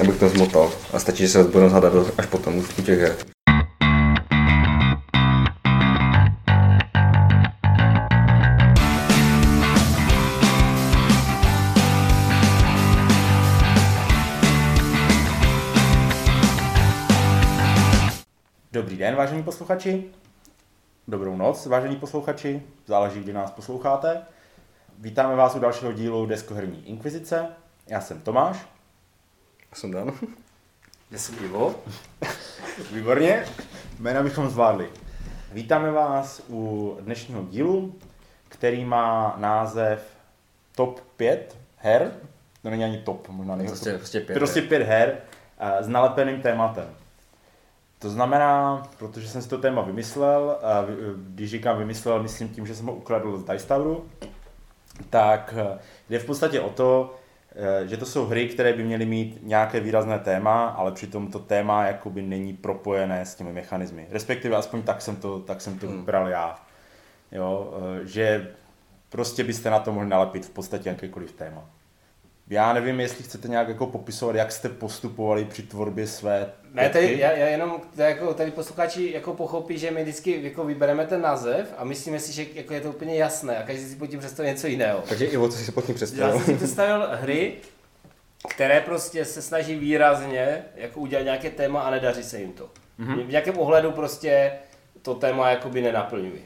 abych to zmotal. A stačí, že se budeme zhadat až potom u těch her. Dobrý den, vážení posluchači. Dobrou noc, vážení posluchači. Záleží, kdy nás posloucháte. Vítáme vás u dalšího dílu Deskoherní inkvizice. Já jsem Tomáš. Já jsem Dan. Já jsem Ivo. Výborně. Jména bychom zvládli. Vítáme vás u dnešního dílu, který má název Top 5 her. To není ani top, možná nejhorší. Prostě, prostě pět. Prostě pět her eh, s nalepeným tématem. To znamená, protože jsem si to téma vymyslel, a vy- když říkám vymyslel, myslím tím, že jsem ho ukradl z Dice Toweru, tak eh, jde v podstatě o to, eh, že to jsou hry, které by měly mít nějaké výrazné téma, ale přitom to téma jakoby není propojené s těmi mechanismy. Respektive aspoň tak jsem to, tak jsem to Hmm. vybral já. Jo, eh, že prostě byste na to mohli nalepit v podstatě jakékoliv téma. Já nevím, jestli chcete nějak jako popisovat, jak jste postupovali při tvorbě své Ne, tady, já, já jenom, tady, jako, tady posluchači jako pochopí, že my vždycky jako vybereme ten název a myslíme si, že jako je to úplně jasné a každý si pod tím představí něco jiného. Takže Ivo, co jsi se pod tím Já představil? jsem si představil hry, které prostě se snaží výrazně jako udělat nějaké téma a nedaří se jim to. Mm-hmm. V nějakém ohledu prostě to téma jakoby nenaplňují.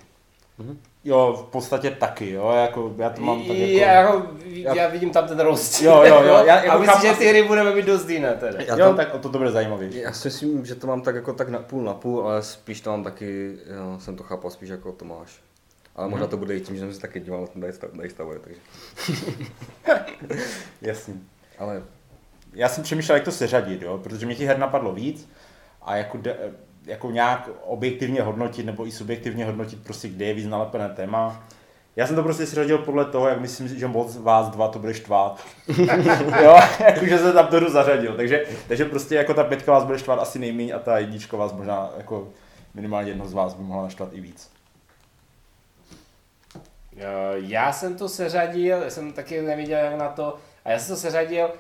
Jo, v podstatě taky, jo, jako já to mám tak jako... Já, jako, já, vidím tam ten rozdíl. Jo, jo, jo, já jako a myslím, že ty hry budeme mít dost jiné teda. Já jo, tam- tak o to to bude zajímavější. Já si myslím, že to mám tak jako tak na půl na půl, ale spíš to mám taky, já jsem to chápal spíš jako Tomáš. Ale možná to bude i tím, že jsem se taky díval na ten Dice Dice Tower, takže. Jasně. Ale Já jsem přemýšlel, jak to seřadit, jo, protože mě těch her napadlo víc a jako, de, jako nějak objektivně hodnotit nebo i subjektivně hodnotit prostě, kde je víc nalepené téma. Já jsem to prostě seřadil podle toho, jak myslím, že moc vás dva to bude štvát. jo, jakože se tam to zařadil. Takže, takže prostě jako ta pětka vás bude štvát asi nejméně a ta jednička vás možná jako minimálně jedno z vás by mohla naštvat i víc. Eh, Já jsem to seřadil, já jsem taky neviděl jak na to, a já jsem to seřadil,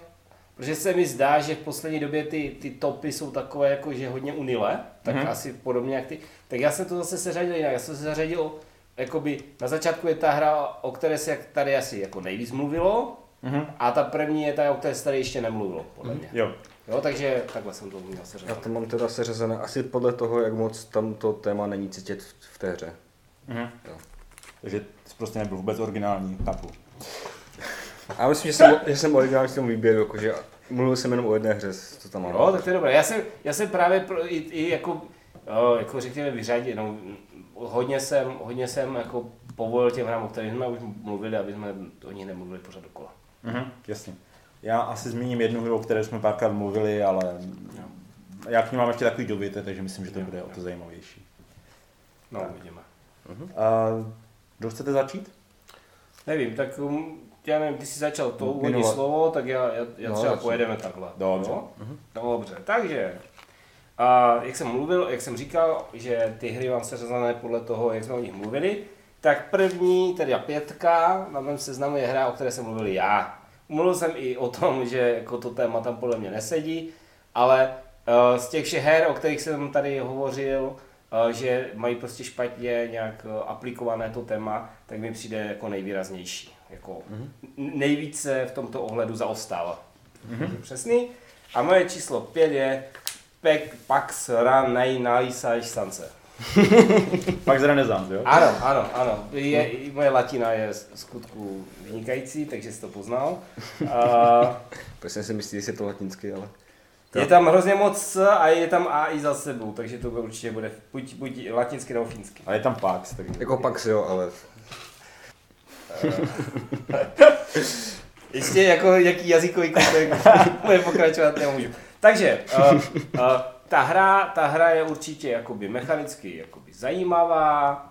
protože se mi zdá, že v poslední době ty, ty topy jsou takové jako, že hodně unile, tak Mhm. asi podobně jak ty. Tak já jsem to zase seřadil jinak, já jsem to seřadil, jakoby na začátku je ta hra, o které se jak tady asi jako nejvíc mluvilo, Mhm. a ta první je ta, o které se tady ještě nemluvilo, podle mě. Jo. Jo, takže takhle jsem to měl já seřadit. to mám teda seřazené asi podle toho, jak moc tam to téma není cítit v, v té hře. Mhm. Jo. Takže jsi prostě nebyl vůbec originální, chápu. A myslím, že jsem, že jsem originální v tom výběru, jakože mluvil jsem jenom o jedné hře, co tam mám. Jo, tak to je dobré. Já jsem, já jsem právě pro, i, i jako, jo, jako řekněme vyřadit, no, hodně jsem, hodně jsem jako povolil těm hrám, o kterých jsme už mluvili, aby jsme o nich nemluvili pořád dokola. Mhm, jasně. Já asi zmíním jednu hru, o které jsme párkrát mluvili, ale já k ní mám ještě takový dobytek, takže myslím, že to bude o to zajímavější. No, Tak. uvidíme. Uh, kdo chcete začít? Nevím, tak um, já nevím, ty jsi začal to úvodní Minule. slovo, tak já, já, já No, třeba začni. pojedeme takhle. Dobře. Jo? Dobře, takže, a jak jsem mluvil, jak jsem říkal, že ty hry mám seřazené podle toho, jak jsme o nich mluvili, tak první, tedy pětka, na mém seznamu je hra, o které jsem mluvil já. Mluvil jsem i o tom, že jako to téma tam podle mě nesedí, ale uh, z těch všech her, o kterých jsem tady hovořil, uh, že mají prostě špatně nějak uh, aplikované to téma, tak mi přijde jako nejvýraznější. Jako mm-hmm. nejvíce v tomto ohledu zaostává. Mm-hmm. Přesný. A moje číslo 5 je Pek Pax Ranei Nalisage Stance. Pak z Renaissance, jo? Ano, ano, ano. Je, i moje latina je z skutku vynikající, takže jsi to poznal. A jsem si myslel, že je to latinsky, ale... je tam hrozně moc a je tam A i za sebou, takže to určitě bude buď, buď latinsky nebo finsky. Ale je tam Pax, takže... Jako pak jo, ale... Ještě jako jaký jazykový kontek bude pokračovat nemůžu. Takže uh, uh, ta, hra, ta hra je určitě jakoby mechanicky jakoby zajímavá,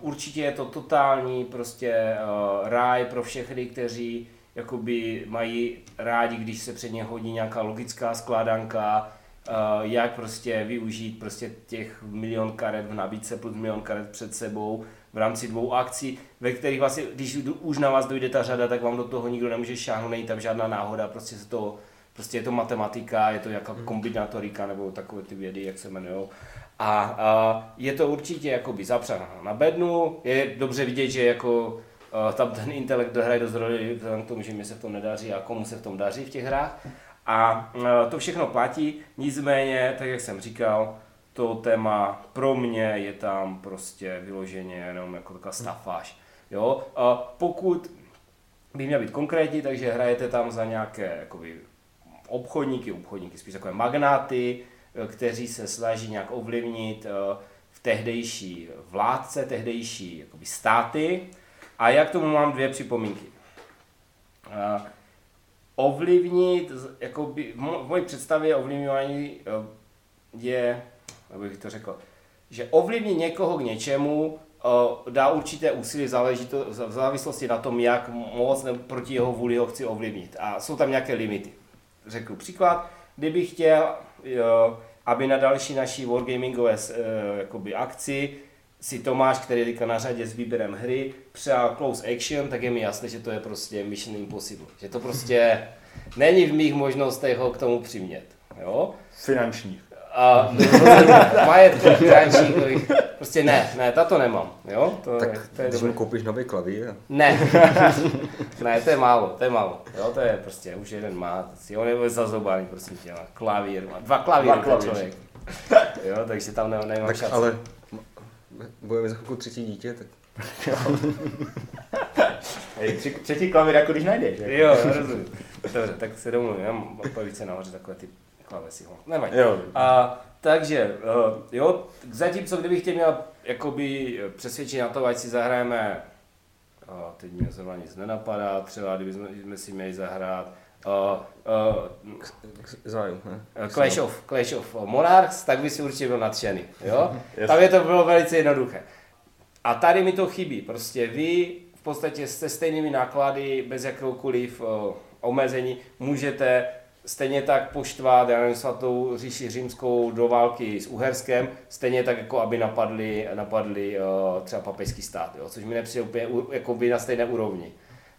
určitě je to totální prostě uh, ráj pro všechny, kteří jakoby mají rádi, když se před ně hodí nějaká logická skládanka, uh, jak prostě využít prostě těch milion karet v nabídce plus milion karet před sebou v rámci dvou akcí, ve kterých vlastně, když už na vás dojde ta řada, tak vám do toho nikdo nemůže šáhnout, není tam žádná náhoda, prostě se to Prostě je to matematika, je to jaká kombinatorika nebo takové ty vědy, jak se jmenují. A, a je to určitě jakoby zapřená na bednu, je dobře vidět, že jako a, tam ten intelekt dohraje dost roli vzhledem k tomu, že mi se v tom nedaří a komu se v tom daří v těch hrách. A, a to všechno platí, nicméně, tak jak jsem říkal, to téma pro mě je tam prostě vyloženě jenom jako taková stafáž. Jo? A pokud by měl být konkrétní, takže hrajete tam za nějaké jakoby, obchodníky, obchodníky, spíš takové magnáty, eh, kteří se snaží nějak ovlivnit eh, v tehdejší vládce, tehdejší jakoby, státy. A jak tomu mám dvě připomínky. Uh, ovlivnit, jakoby, v mojí představě ovlivňování je, jak bych to řekl, že ovlivnit někoho k něčemu dá určité úsilí, v závislosti na tom, jak moc nebo proti jeho vůli ho chci ovlivnit. A jsou tam nějaké limity. Řeknu příklad, kdybych chtěl, aby na další naší Wargamingové e, jakoby, akci si Tomáš, který je na řadě s výběrem hry, přál close action, tak je mi jasné, že to je prostě mission impossible. Že to prostě není v mých možnostech ho k tomu přimět. Jo? Finančních a majetku finančních, prostě ne, ne, tato nemám, jo? To tak je, to je když mu koupíš nový klavír. Ne, ne, to je málo, to je málo, jo, to je prostě, už jeden má, si on je zazobáný, prosím tě, má klavír, má dva klavíry, dva člověk, jo, takže tam ne, nemám tak šanci. ale budeme za chvilku třetí dítě, tak Hej, tři, třetí klavír, jako když najdeš. Jako. Jo, rozumím. Dobře, tak se domluvím, já mám více nahoře takové ty klávesy. Nevadí. Jo. A, takže, uh, jo, zatímco kdybych tě měl jakoby přesvědčit na to, ať si zahrajeme, uh, teď mě zrovna nic nenapadá, třeba kdybychom jsme si měli zahrát uh, uh, Clash of, Clash of Monarchs, tak by si určitě byl nadšený. Jo? Tam je to bylo velice jednoduché. A tady mi to chybí. Prostě vy v podstatě se stejnými náklady, bez jakoukoliv uh, omezení, můžete stejně tak poštvat, já nevím, svatou říši římskou do války s Uherskem, stejně tak jako aby napadli, napadli uh, třeba papejský stát, jo, což mi nepřijde úplně jako by na stejné úrovni.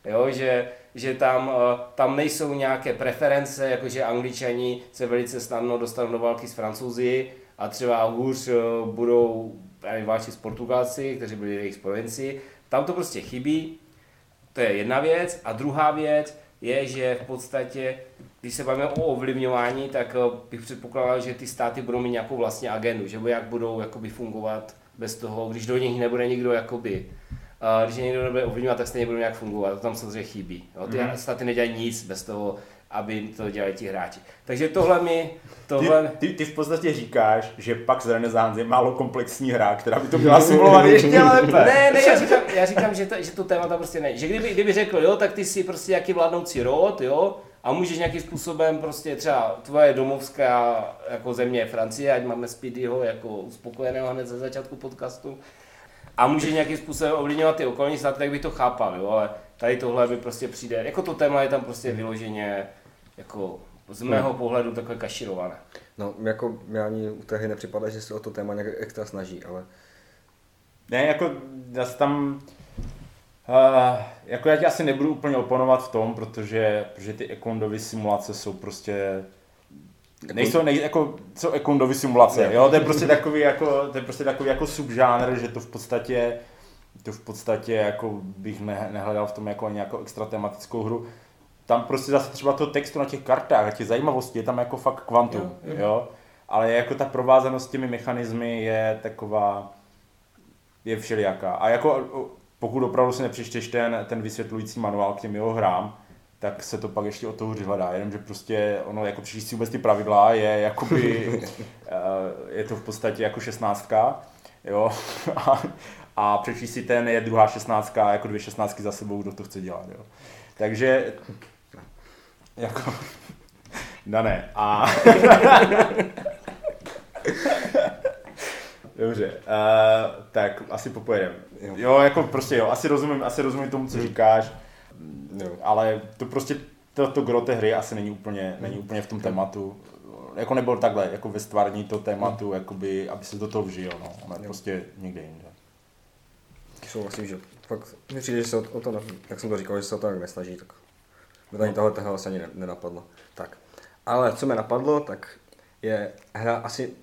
Jo, že, že tam, uh, tam nejsou nějaké preference, jakože angličani se velice snadno dostanou do války s francouzi a třeba hůř uh, budou válčit s Portugalci, kteří byli jejich spojenci. Tam to prostě chybí, to je jedna věc. A druhá věc je, že v podstatě když se bavíme o ovlivňování, tak eh, bych předpokládal, že ty státy budou mít nějakou vlastně agendu, že jak budou jakoby fungovat bez toho, když do nich nebude nikdo jakoby, uh, když je někdo nebude ovlivňovat, tak stejně budou nějak fungovat, to tam samozřejmě chybí. Jo? Ty mm. státy nedělají nic bez toho, aby to dělali ti hráči. Takže tohle mi... Tohle... Ty, ty, ty v podstatě říkáš, že pak z Renaissance je málo komplexní hra, která by to měla simulovat ještě lépe. Ne, ne, já říkám, já říkám že, to, že to téma tam prostě není. Že kdyby, kdyby řekl, jo, tak ty jsi prostě jaký vládnoucí rod, jo, a můžeš nějakým způsobem prostě třeba tvoje domovská jako země Francie, ať máme Speedyho jako uspokojeného hned ze začátku podcastu, a může nějakým způsobem ovlivňovat ty okolní státy, tak bych to chápal, jo, ale tady tohle by prostě přijde, jako to téma je tam prostě vyloženě jako z mého pohledu takové kaširované. No, jako mě ani u té hry nepřipadá, že se o to téma nějak extra snaží, ale... Ne, jako zase tam Uh, jako já ti asi nebudu úplně oponovat v tom, protože, protože ty ekondovy simulace jsou prostě Nejsou, nej, jako, jsou ekondovy simulace, jo, to je prostě takový jako, to je prostě takový jako subžánr, že to v podstatě, to v podstatě jako bych ne, nehledal v tom jako nějakou extra tematickou hru. Tam prostě zase třeba toho textu na těch kartách a těch zajímavostí je tam jako fakt kvantum, jo, jo. jo. Ale jako ta provázanost s těmi mechanismy je taková, je všelijaká. A jako pokud opravdu si nepřečteš ten, ten vysvětlující manuál k těm jeho hrám, tak se to pak ještě o toho hledá, jenomže prostě ono jako přečíst si vůbec ty pravidla je jakoby, eh, je to v podstatě jako šestnáctka, jo, a, a přečíst si ten je druhá šestnáctka, jako dvě šestnáctky za sebou, kdo to chce dělat, jo. Takže, jako, dané, a Dobře, uh, tak asi popojedem. Jo. jo, jako prostě jo, asi rozumím, asi rozumím tomu, co hmm. říkáš, jo. ale to prostě, to, to gro té hry asi není úplně, není hmm. úplně v tom tématu. Jako nebyl takhle, jako ve stvarní to tématu, hmm. jakoby, aby se do toho vžil, no, ale jo. prostě někde jinde. Souhlasím, že fakt mi přijde, že se o, to, jak jsem to říkal, že se o to tak nesnaží, tak by ani tohle asi ani nenapadlo. Tak. Ale co mě napadlo, tak je hra asi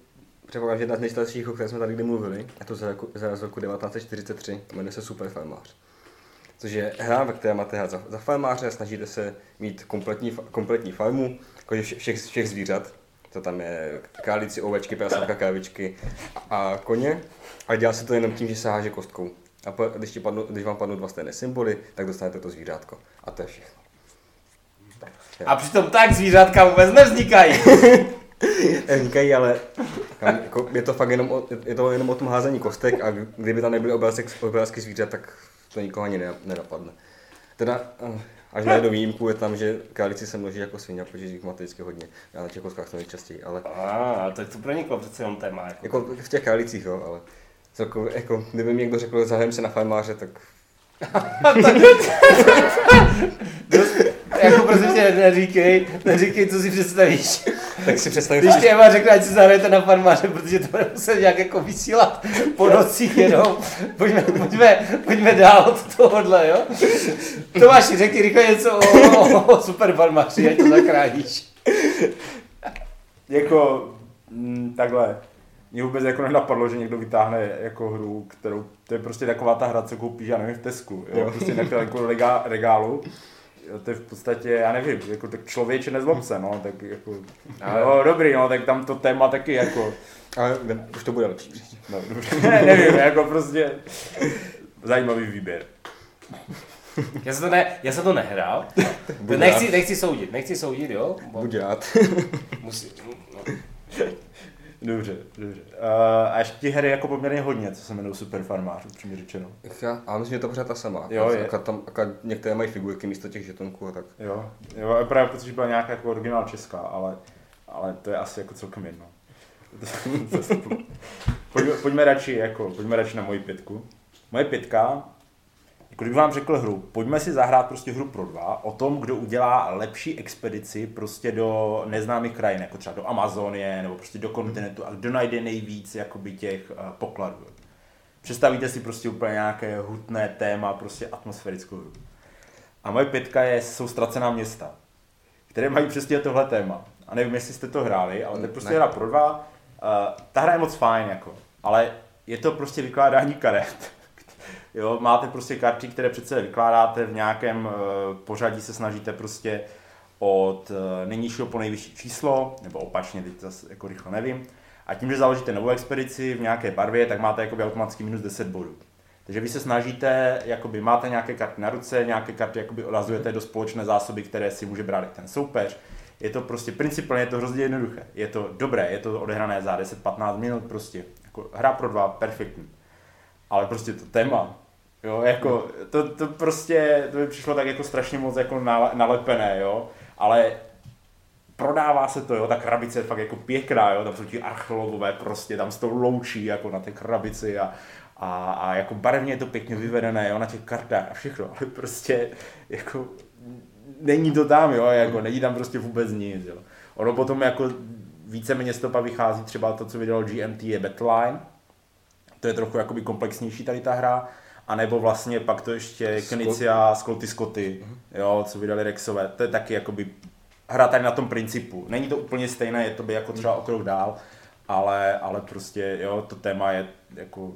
předpokládám, že jedna z nejstarších, o které jsme tady kdy mluvili, a to z roku, z roku 1943, jmenuje se Super farmář. Což je hra, ve které máte hrát za, za farmáře, snažíte se mít kompletní, kompletní farmu, jakože vše- všech, všech zvířat, to tam je králíci, ovečky, prasátka, krávičky a, koně. A dělá se to jenom tím, že se háže kostkou. A když, když vám padnou dva stejné symboly, tak dostanete to zvířátko. A to je všechno. A přitom tak zvířátka vůbec nevznikají. Vznikají, ale kam, jako, je to fakt jenom o, je to jenom o tom házení kostek a kdyby tam nebyly obrázek, obrázky zvířat, tak to nikoho ani ne- nenapadne. Teda eh, až na jednu výjimku je tam, že králíci se množí jako svině, protože jich máte vždycky hodně. Já na těch kostkách to nejčastěji, ale A, tak to proniklo přece jenom téma. Jako. jako v těch králících, jo, ale celkově, jako, kdyby mi někdo řekl, zahrajeme se na farmáře, tak jako prosím tě, neříkej, neříkej, co si představíš. tak si představím, Když ti Eva řekne, ať si zahrajete na farmáře, protože to bude muset nějak jako vysílat po nocích jenom. Pojďme, pojďme, pojďme dál od tohohle, jo? Tomáši, řekni rychle něco o, o, o super farmáři, ať to zachráníš. jako mm, takhle. Mě vůbec jako nenapadlo, že někdo vytáhne jako hru, kterou, to je prostě taková ta hra, co koupíš, já nevím, v Tesku, jo, Jo. prostě na jako regá, regálu. Jo, to je v podstatě, já nevím, jako tak člověče nezlob se, no, tak jako, Ale- no, dobrý, no, tak tam to téma taky jako, ale ne, už to bude lepší no, dobře, ne, nevím, jako prostě zajímavý výběr. Já jsem to, ne, já jsem to nehrál. Buď nechci, rád. nechci soudit, nechci soudit, jo? Bo- Buď rád. Musí, no. Dobře, dobře. Uh, a ještě her je jako poměrně hodně, co se jmenují Super Farmář, upřímně řečeno. Já, a myslím, že to pořád ta sama. Jo, je. Akorát tam, akorát některé mají figurky místo těch žetonků a tak. Jo, jo a právě protože byla nějaká jako originál česká, ale, ale to je asi jako celkem jedno. pojďme, pojďme, radši, jako, pojďme radši na moji pětku. Moje pětka, jako kdybych vám řekl hru, pojďme si zahrát prostě hru pro dva o tom, kdo udělá lepší expedici prostě do neznámých krajin, jako třeba do Amazonie nebo prostě do kontinentu a kdo najde nejvíc jakoby těch uh, pokladů. Představíte si prostě úplně nějaké hutné téma, prostě atmosférickou hru. A moje pětka je, jsou ztracená města, které mají přesně tohle téma. A nevím, jestli jste to hráli, ale to je prostě Ne. hra pro dva. Uh, ta hra je moc fajn, jako, ale je to prostě vykládání karet. Jo, máte prostě karty, které přece vykládáte v nějakém uh, pořadí, se snažíte prostě od uh, nejnižšího po nejvyšší číslo, nebo opačně, teď zase jako rychle nevím. A tím, že založíte novou expedici v nějaké barvě, tak máte jakoby automaticky minus 10 bodů. Takže vy se snažíte, jakoby máte nějaké karty na ruce, nějaké karty jakoby odhazujete do společné zásoby, které si může brát ten soupeř. Je to prostě principálně je to hrozně jednoduché. Je to dobré, je to odehrané za 10-15 minut prostě. Jako hra pro dva, perfektní. Ale prostě to téma, jo, jako, to, to prostě, to by přišlo tak jako strašně moc jako nale- nalepené, jo, ale prodává se to, jo, ta krabice je fakt jako pěkná, jo, tam jsou ti archeologové prostě, tam s tou loučí jako na té krabici a, a, a jako barevně je to pěkně vyvedené, jo, na těch kartách a všechno, ale prostě jako není to tam, jo, jako není tam prostě vůbec nic, jo. Ono potom jako víceméně z toho vychází třeba to, co vydalo GMT je Battleline, to je trochu jakoby komplexnější tady ta hra, a nebo vlastně pak to ještě Knicia, Scotty Scotty, jo, co vydali Rexové, to je taky jakoby hra tady na tom principu. Není to úplně stejné, je to by jako třeba o krok dál, ale, ale prostě, jo, to téma je jako,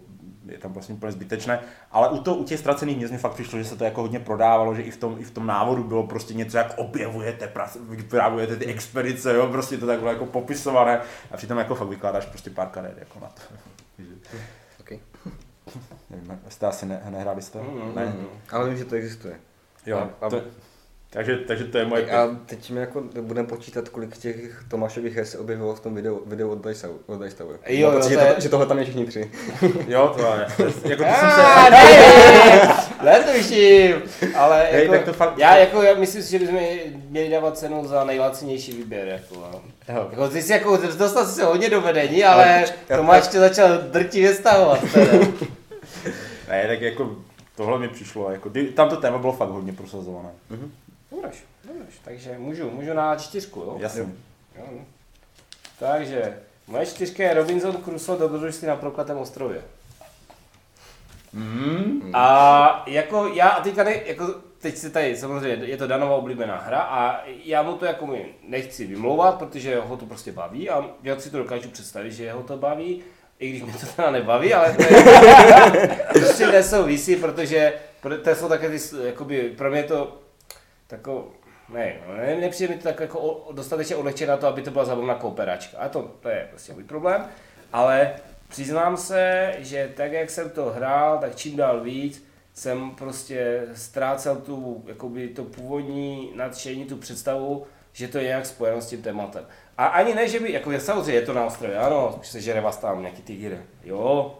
je tam vlastně úplně zbytečné. Ale u, to, u těch ztracených měst mi fakt přišlo, že se to jako hodně prodávalo, že i v tom, i v tom návodu bylo prostě něco, jak objevujete, vypravujete ty expedice, jo, prostě to tak bylo jako popisované a přitom jako fakt vykládáš prostě pár karet jako na to. Nevím, jste asi ne, nehráli jste? Mm, ne? mm. Ale vím, že to existuje. Jo, A- a- to, takže, takže to je moje A teď mi jako budeme počítat, kolik těch Tomášových her se objevilo v tom videu, videu od Dice od Dice Tower. Jo, Mám jo, to že, je- to, že tohle tam je všichni tři. Jo, to je. to je- Jako to jsem se... Ah, ne, netuším, ale Hej, jako, tak to fakt- já jako, já myslím si, že bychom měli dávat cenu za nejlacinější výběr, jako, no. Jo. Jako ty jsi jako, dostal jsi se hodně do vedení, ale Ale Tomáš tě začal drtivě stavovat, teda. Ne, tak jako tohle mi přišlo, jako, tam to téma bylo fakt hodně prosazované. Můžeš, můžeš, takže můžu, můžu na čtyřku, jo? Jasně. Jo. Takže, moje čtyřka je Robinson Crusoe dobrodružství na prokletém ostrově. Mm. A jako já a teďka ne, jako teď si tady, samozřejmě, je to Danova oblíbená hra a já mu to jako mi nechci vymlouvat, protože ho to prostě baví a já si to dokážu představit, že ho to baví, i když mě to teda nebaví, ale to je, prostě nesouvisí, protože to jsou také ty, jakoby, pro mě to tako, ne, ne, nepřijde mi to tak jako dostatečně odlehčené na to, aby to byla zabavná kooperačka. A to, to je prostě můj problém. Ale přiznám se, že tak, jak jsem to hrál, tak čím dál víc jsem prostě ztrácel tu, jakoby to původní nadšení, tu představu, že to je nějak spojeno s tím tématem. A ani ne, že by, jako je samozřejmě je to na ostrově, ano, sežere vás tam nějaký tygr, jo,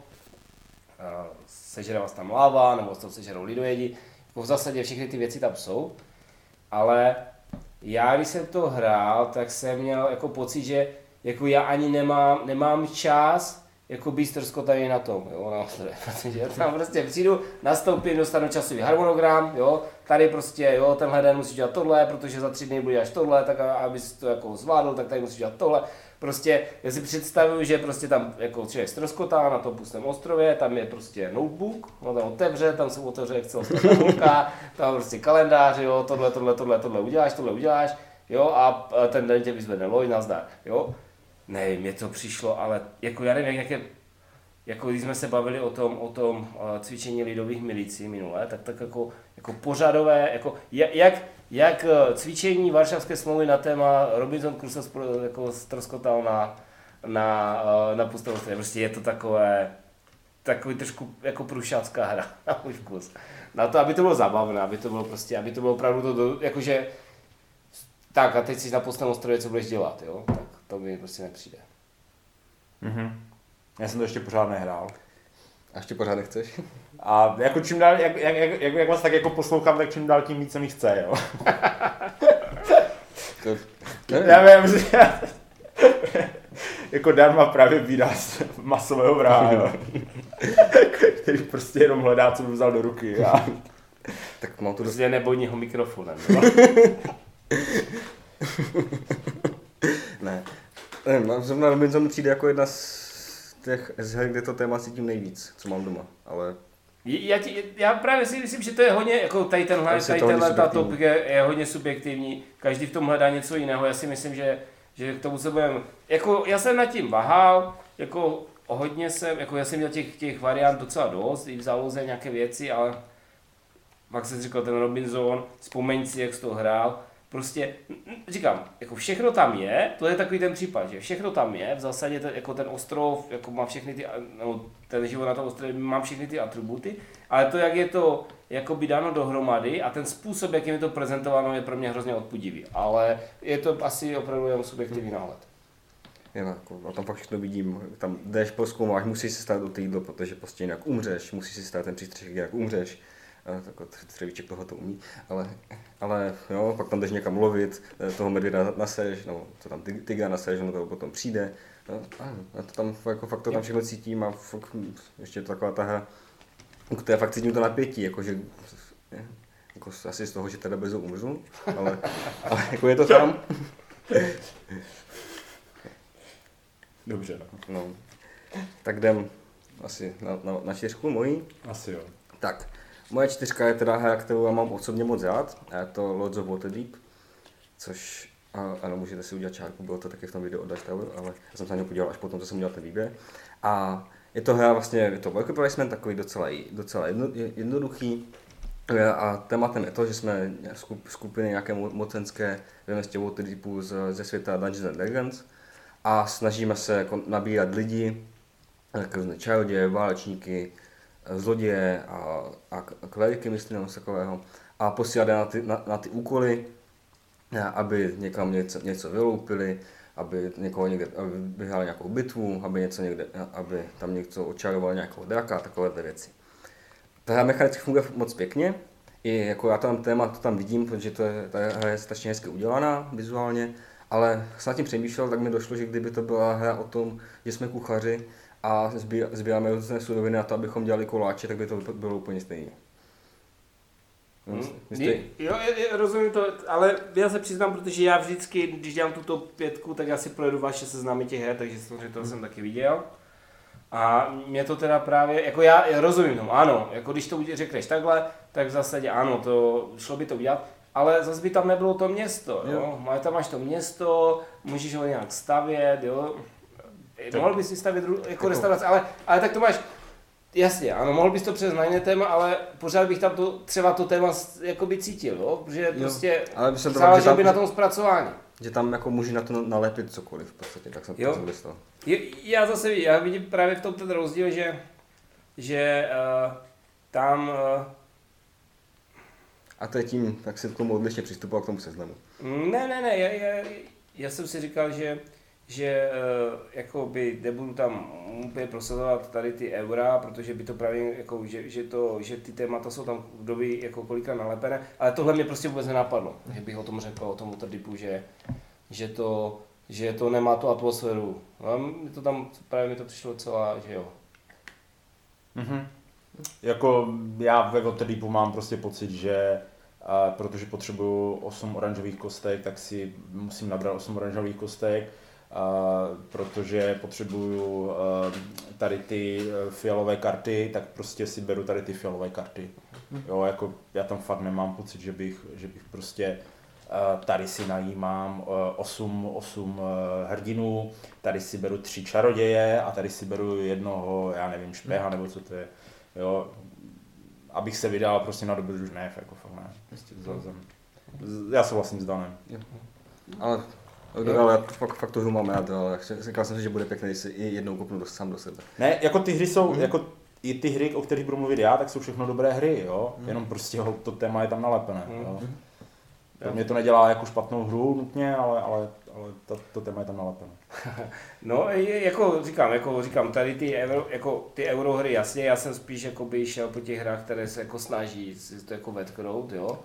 sežere vás tam láva, nebo to sežerou lidojedi, jako v zásadě všechny ty věci tam jsou, ale já, když jsem to hrál, tak jsem měl jako pocit, že jako já ani nemám, nemám čas jako být tady na tom, jo, na ostrově, protože já tam prostě přijdu, nastoupím, dostanu časový harmonogram, jo, tady prostě, jo, tenhle den musíš dělat tohle, protože za tři dny bude až tohle, tak abys to jako zvládl, tak tady musíš dělat tohle. Prostě, já si představuju, že prostě tam jako člověk ztroskotá na tom pustém ostrově, tam je prostě notebook, no tam otevře, tam se otevře Excel tabulka, tam prostě kalendář, jo, tohle, tohle, tohle, tohle uděláš, tohle uděláš, jo, a ten den tě vyzvedne loj, nazdar, jo. Ne, mě to přišlo, ale jako já nevím, jak je, jako když jsme se bavili o tom, o tom uh, cvičení lidových milicí minule, tak tak jako, jako pořadové, jako jak, jak eh, cvičení Varšavské smlouvy na téma Robinson Crusoe jako stroskotal na, na, uh, na pusté Prostě je to takové, takový trošku jako průšácká hra na můj vkus. Na to, aby to bylo zábavné, aby to bylo prostě, aby to bylo opravdu to, jakože tak a teď si na pustém ostrově, co budeš dělat, jo? Tak to mi prostě nepřijde. Mm-hmm. Já jsem to ještě pořád nehrál. A ještě pořád nechceš? A jako čím dál, jak, jak, jak, jak vás tak jako poslouchám, tak čím dál tím víc se mi chce, jo. to, já vím, že jako darma právě výraz masového vraha, jo. který prostě jenom hledá, co by vzal do ruky. A... Tak mám tu prostě nebojního mikrofonem. ne. Ne, zrovna Robinson přijde jako jedna z těch her, kde to téma cítím nejvíc, co mám doma, ale... Já, ti, já právě si myslím, že to je hodně, jako tady tenhle, tady tenhle ta top je, je hodně subjektivní, každý v tom hledá něco jiného, já si myslím, že, že k tomu se budeme, jako já jsem nad tím váhal, jako hodně jsem, jako já jsem měl těch, těch variant docela dost, i v záloze nějaké věci, ale pak jsem říkal ten Robinson, vzpomeň si, jak jsi to hrál, prostě, říkám, jako všechno tam je, to je takový ten případ, že všechno tam je, v zásadě ten, jako ten ostrov, jako má všechny ty, no, ten život na tom ostrově má všechny ty atributy, ale to, jak je to jako by dáno dohromady a ten způsob, jakým je to prezentováno, je pro mě hrozně odpudivý, ale je to asi opravdu jenom subjektivní náhled. Je, jako, a tam fakt všechno vidím, tam jdeš, poskoumáš, musíš si stát do té jídlo, protože prostě jinak umřeš, musíš si stát ten přístřešek, jinak umřeš tak Třevíček toho to umí, ale, ale jo, pak tam jdeš někam lovit, eh, toho medvěda naseš, no, co tam tyga naseš, no to potom přijde, no, a to tam jako fakt to tam všechno cítím a fakt, ještě taková ta hra, jako to je fakt cítím to napětí, jakože, jako asi z toho, že teda bez umřu, ale, ale jako je to tam. Dobře. No. Tak jdem asi na, na, na čtyřku mojí. Asi jo. Tak, Moje čtyřka je teda hra, kterou já mám osobně moc rád, je to Lords of Waterdeep, což, a, ano, můžete si udělat čárku, bylo to taky v tom videu od Dice Tower, ale já jsem se na něj podíval až potom, co jsem udělal ten výběr. A je to hra vlastně, je to worker placement, takový docela, docela jedno, jednoduchý, a tématem je to, že jsme skupiny nějaké mocenské ve městě Waterdeepu ze světa Dungeons and Dragons a snažíme se jako nabírat lidi, různé čaroděje, válečníky, zloděje a, a kleriky, myslím, nebo takového, a posílat na ty, na, na ty úkoly, aby někam něco, něco vyloupili, aby někoho někde aby vyhráli nějakou bitvu, aby, něco někde, aby tam něco očaroval nějakou draka a takovéhle věci. Ta hra mechanicky funguje moc pěkně, i jako já tam téma to tam vidím, protože to je, ta hra je strašně hezky udělaná vizuálně, ale snad tím přemýšlel, tak mi došlo, že kdyby to byla hra o tom, že jsme kuchaři a sbíráme různé suroviny na to, abychom dělali koláče, tak by to bylo úplně stejné. Hmm. Jste... Jo, je, rozumím to, ale já se přiznám, protože já vždycky, když dělám tuto pětku, tak já si projedu vaše seznámy těch her, takže samozřejmě to jsem taky viděl. A mě to teda právě, jako já rozumím tomu, ano, jako když to řekneš takhle, tak v zásadě ano, to šlo by to udělat, ale zase by tam nebylo to město, jo. Jo. jo. Tam máš to město, můžeš ho nějak stavět, jo. Mohl bys si stavět dru- jako, Jako- restaurace, ale, ale tak to máš, Jasně, ano, mohl bys to přes na jiné téma, ale pořád bych tam to, třeba to téma jakoby cítil, jo? Protože Jo, prostě ale by se to záleží že tam- by na tom zpracování. Že tam jako může na to nalepit cokoliv v podstatě, tak jsem Jo. to myslel. Já zase já vidím právě v tom ten rozdíl, že, že uh, tam uh, A to je tím, jak se k tomu odlišně přistupoval k tomu seznamu. Ne, ne, ne, já, já, já jsem si říkal, že, že uh, jako by nebudu tam úplně prosazovat tady ty eura, protože by to právě, jako, že, že, to, že ty témata jsou tam kdo ví, jako kolika nalepené, ale tohle mě prostě vůbec nenapadlo, že bych o tom řekl, o tom Waterdeepu, že, že to, že to nemá tu atmosféru. No, mi to tam, právě mi to přišlo celá, že jo. Mhm. Jako já ve Waterdeepu mám prostě pocit, že a protože potřebuju 8 oranžových kostek, tak si musím nabrat 8 oranžových kostek, protože potřebuju a, tady ty e, fialové karty, tak prostě si beru tady ty fialové karty. Jo, jako já tam fakt nemám pocit, že bych, že bych prostě a, tady si najímám 8, 8 hrdinů, tady si beru tři čaroděje a tady si beru jednoho, já nevím, špeha nebo co to je. Jo, abych se vydal prostě na dobrodruž, ne, jako fakt ne. Prostě vzal jsem. Z- Já souhlasím s Danem. Ale, Jo. ale já to fakt, fakt tu hru mám rád, ale říkal jsem si, že bude pěkné, když si i jednou kopnu do, sám do sebe. Ne, jako ty hry jsou, Mhm. jako i ty hry, o kterých budu mluvit já, tak jsou všechno dobré hry, jo. Mhm. Jenom prostě jo, to téma je tam nalepené, Mhm. jo. Mhm. Pro mě to nedělá jako špatnou hru nutně, ale, ale, ale to, to téma je tam nalepené. No, je, jako říkám, jako říkám, tady ty, euro, jako ty eurohry, jasně, já jsem spíš jako by šel po těch hrách, které se jako snaží si to jako vetknout, jo.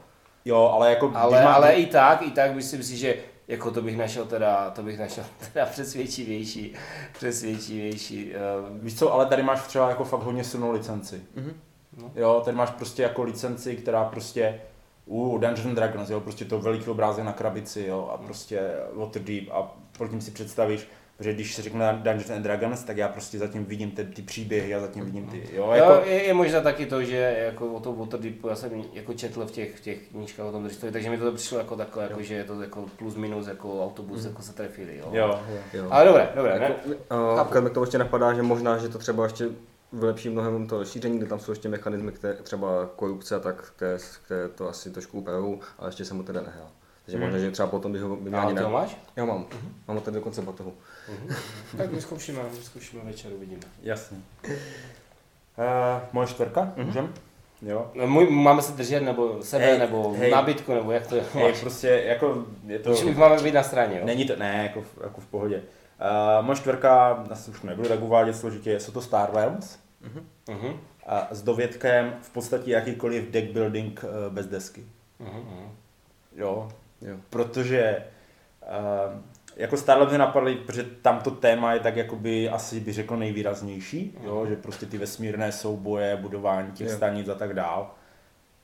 Jo, ale jako... Ale, má- ale i tak, i tak myslím si, že jako to bych našel teda, to bych našel teda přesvědčivější, přesvědčivější. Uh, Víš co, ale tady máš třeba jako fakt hodně silnou licenci. Mhm. No. Jo, tady máš prostě jako licenci, která prostě u Dungeons and Dragons, jo, prostě to veliký obrázek na krabici, jo, a prostě Waterdeep a pod tím si představíš, protože když se řekne Dungeons and Dragons, tak já prostě zatím vidím ty, ty příběhy, já zatím vidím ty, jo, jo, jako, je, je, možná taky to, že jako o tom Waterdeepu, já jsem jako četl v těch, v těch knížkách o tom Dristovi, takže mi to přišlo jako takhle, jako, že je to jako plus minus, jako autobus, Mhm. jako se trefili, jo. jo, jo. Jo. Ale dobré, dobré, ne? Jako, uh, akorát mi to ještě napadá, že možná, že to třeba ještě vylepší mnohem to šíření, kde tam jsou ještě mechanismy, které třeba korupce a tak, které, které to asi trošku upravují, ale ještě jsem mu teda nehrál. Takže Hmm. možná, že třeba potom bych ho by mě A ty ho máš? Já mám. Mám ho tady dokonce batohu. Tak vyzkoušíme, vyzkoušíme večer, uvidíme. jasně. Uh, moje čtvrka, Mhm. můžem? Jo. No, můj, máme se držet, nebo sebe, Hej, nebo hej. nabídku, nebo jak to je? Je prostě jako, je to... To... máme být na straně, jo? Není to, ne, jako, v- jako v pohodě. Uh, moje čtvrka, asi už nebudu tak uvádět složitě, jsou to Star Realms. Mhm. A s dovědkem v podstatě jakýkoliv deck building eh, bez desky. Mhm, mhm. Jo, Jo. protože uh, jako Starlab mě napadly, protože tam to téma je tak jakoby asi bych řekl nejvýraznější, jo, že prostě ty vesmírné souboje, budování těch Jo. stanic a tak dál.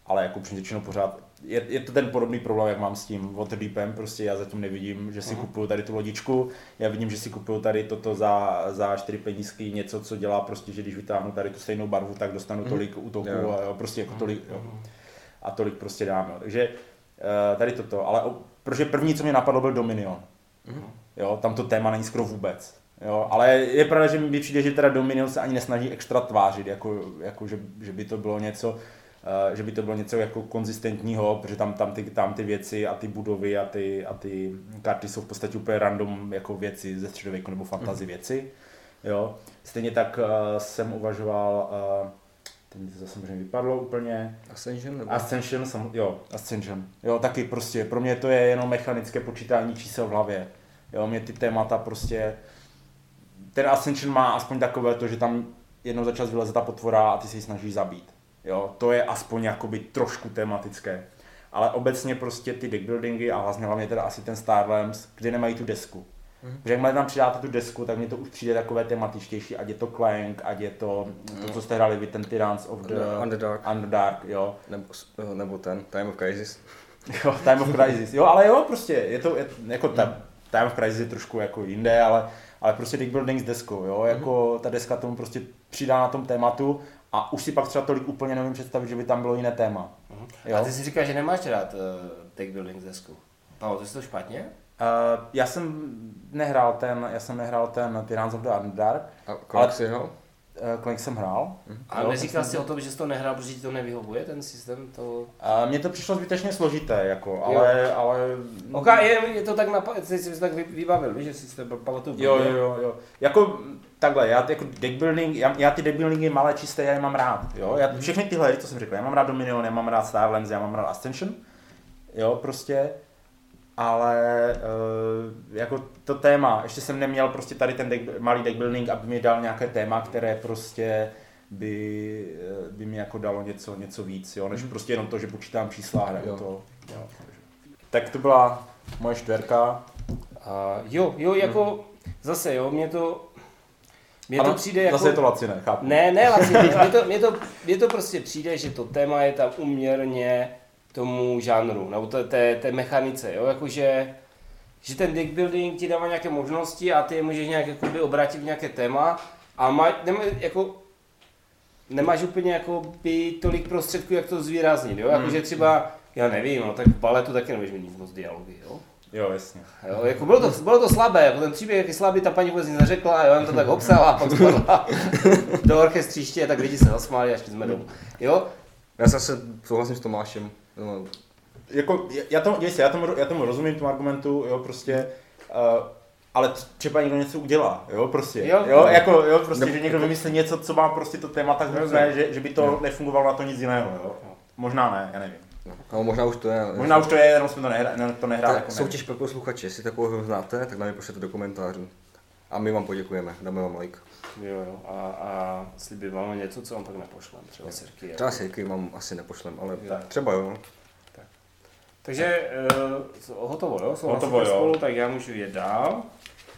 Ale jako upřímně řečeno pořád, je, je, to ten podobný problém, jak mám s tím Waterdeepem, prostě já zatím nevidím, že si Mhm. kupuju tady tu lodičku, já vidím, že si kupuju tady toto za, za 4 penízky, něco, co dělá prostě, že když vytáhnu tady tu stejnou barvu, tak dostanu Mhm. tolik útoků Jo. a jo, prostě jako tolik, jo Mhm. a tolik prostě dám. Jo. Takže tady toto, ale protože první, co mě napadlo, byl Dominion. Mhm. Jo, tam to téma není skoro vůbec. Jo, ale je pravda, že mi přijde, že teda Dominion se ani nesnaží extra tvářit, jako, jako že, že, by to bylo něco, eh, že by to bylo něco jako konzistentního, protože tam, tam, ty, tam ty věci a ty budovy a ty, a ty karty jsou v podstatě úplně random jako věci ze středověku nebo fantasy věci. Jo. Stejně tak uh, jsem uvažoval, uh, mi to zase možná vypadlo úplně, Ascension? Nebo? Ascension, sam, jo, Ascension. Jo, taky prostě, pro mě to je jenom mechanické počítání čísel v hlavě. Jo, mě ty témata prostě, ten Ascension má aspoň takové to, že tam jednou za čas vyleze ta potvora a ty se ji snažíš zabít. Jo, to je aspoň jakoby trošku tematické. Ale obecně prostě ty deckbuildingy a hlavně hlavně teda asi ten Starlands, kde nemají tu desku. Mhm. Protože jakmile tam přidáte tu desku, tak mně to už přijde takové tematičtější, ať je to Clank, ať je to, to co jste hráli vy, ten Tyrants of the Underdark. Underdark, jo. Nebo, nebo ten, Time of Crisis. Jo, Time of Crisis. Jo, ale jo, prostě, je to je, jako tam, Time of Crisis je trošku jako jinde, ale, ale prostě deck building s deskou, jo, jako ta deska tomu prostě přidá na tom tématu a už si pak třeba tolik úplně nevím představit, že by tam bylo jiné téma. Jo? A ty si říkáš, že nemáš rád uh, deck building s deskou. Pamatuješ si to špatně? Uh, já jsem nehrál ten, já jsem nehrál ten Tyrants of the Underdark, A kolik jsi ho? uh, kolik jsem hrál. A Jo, neříkal jsi o tom, že jsi to nehrál, protože ti to nevyhovuje, ten systém? To... Uh, mně to přišlo zbytečně složité, jako, ale, ale... Ok, je, je to tak, napa- jsi si tak vy- vybavil, víš, že si to pamatuju. Jo, jo, jo, jo. Jako takhle, já jako deck building, já, já ty deck buildingy malé čisté, já je mám rád, jo. Já, všechny tyhle hry, co jsem řekl, já mám rád Dominion, já mám rád Starlands, já mám rád Ascension, jo, prostě. Ale uh, jako to téma, ještě jsem neměl prostě tady ten deck, malý deck building, aby mi dal nějaké téma, které prostě by, eh, by mi jako dalo něco, něco víc, jo, než prostě jenom to, že počítám čísla a hraju to. Jo. Tak to byla moje čtverka. A jo, jo, jako zase jo, mě to, mně to přijde jako... Zase je to laciné, chápu. Ne, ne, mně, mně, to, mně, to, mně to prostě přijde, že to téma je tam uměrně tomu žánru, nebo té, té, té mechanice, jo, jakože že ten deck building ti dává nějaké možnosti a ty je můžeš nějak jakoby obrátit v nějaké téma a má, nemá, jako, nemáš úplně jako by tolik prostředků, jak to zvýraznit, jo, jakože třeba, já nevím, no tak v baletu taky nebudeš mít nic moc dialogy, jo. Jo, jasně. Jo, jako bylo, to, bylo to slabé, jako ten příběh je slabý, ta paní vůbec nic neřekla, jo, jen to tak obsala a pak spadla do orchestříště, tak lidi se zasmáli a šli jsme domů. Jo, Já zase souhlasím s Tomášem. No, Jako, já, tomu, jestli, já, tomu, já tomu rozumím, tomu argumentu, jo, prostě, uh, ale třeba někdo něco udělá, jo, prostě, Jo. jo, jo jako, jo, prostě, Nebo- že někdo vymyslí něco, co má prostě to téma tak hustné, že, že by to nefungovalo na to nic jiného, jo. Možná ne, já nevím. no. Ale možná už to je. ale- Možná už to je, jenom jsme to nehráli, ne, to nehráli. Jako soutěž pro posluchače, jestli takovou hru znáte, tak nám ji pošlete do komentářů. A my vám poděkujeme, dáme vám like. jo, jo, a, a slibím vám něco, co vám pak nepošlem, třeba sirky. Třeba Jako. si vám asi nepošlem, ale Tak. třeba jo. Takže uh, hotovo, jo, Hotovo, hotovo, jo. spolu, tak já můžu jít dál.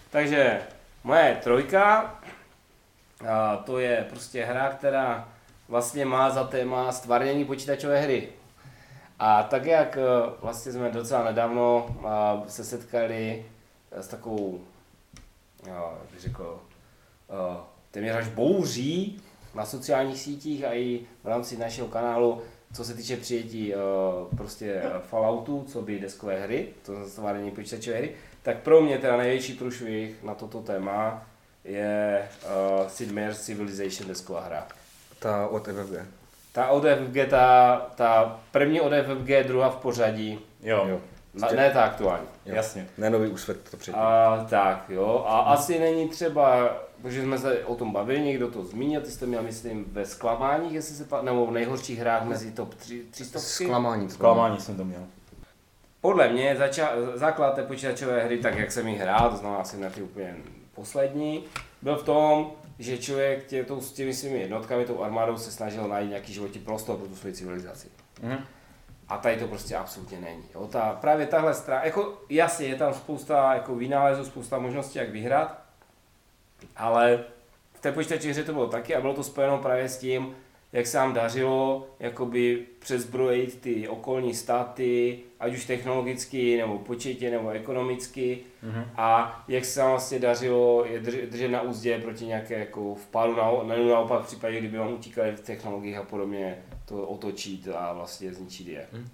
Takže moje trojka, a to je prostě hra, která vlastně má za téma stvárnění počítačové hry. A tak jak eh, vlastně jsme docela nedávno se setkali s takovou, bych řekl, eh, téměř až bouří na sociálních sítích a i v rámci našeho kanálu, co se týče přijetí eh, prostě Falloutu, co by deskové hry, to stvárnění počítačové hry, tak pro mě teda největší průšvih na toto téma je uh, Sid Meier's Civilization desková hra. Ta od FFG. Ta od FFG, ta, ta první od FFG, druhá v pořadí, Jo, Jo. Na, ne ta aktuální. Jo. jasně. Ne nový úsvět to předtím. A, tak jo, a asi není třeba, protože jsme se o tom bavili, někdo to zmínil, ty jste měl, myslím, ve zklamáních, jestli se pa, nebo v nejhorších hrách mezi top 3, 300. Zklamání. Zklamání jsem to měl. Podle mě zača, základ té počítačové hry, tak jak jsem ji hrál, to znamená asi na ty úplně poslední, byl v tom, že člověk tě, tou, s těmi svými jednotkami, tou armádou se snažil najít nějaký životní prostor pro tu svoji civilizaci. Mhm. A tady to prostě absolutně není. Jo, ta, právě tahle strana, jako jasně je tam spousta jako vynálezů, spousta možností, jak vyhrát, ale v té počítači hře to bylo taky a bylo to spojeno právě s tím, jak se nám dařilo jakoby přezbrojit ty okolní státy, ať už technologicky, nebo početě, nebo ekonomicky Mhm. a jak se nám vlastně dařilo je drž- držet na úzdě proti nějaké jako vpádu na, na, naopak v případě, kdyby vám utíkali v technologiích a podobně, to otočit a vlastně zničit je. Hmm.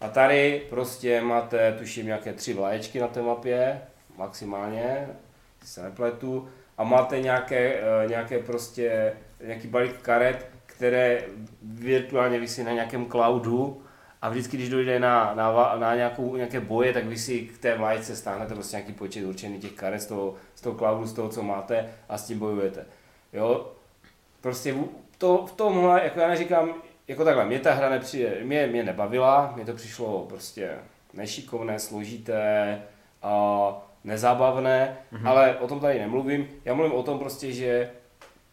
A tady prostě máte, tuším, nějaké tři vlaječky na té mapě, maximálně, se nepletu, a máte nějaké, eh, nějaké prostě, nějaký balík karet, které virtuálně visí na nějakém cloudu a vždycky, když dojde na, na, na nějakou, nějaké boje, tak vy si k té vlajce stáhnete prostě nějaký počet určený těch karet z toho, z toho cloudu, z toho, co máte a s tím bojujete. Jo? Prostě to, v tomhle, jako já neříkám, jako takhle, mě ta hra nepřijde, mě, mě nebavila, mě to přišlo prostě nešikovné, složité a nezábavné, mm-hmm. ale o tom tady nemluvím. Já mluvím o tom prostě, že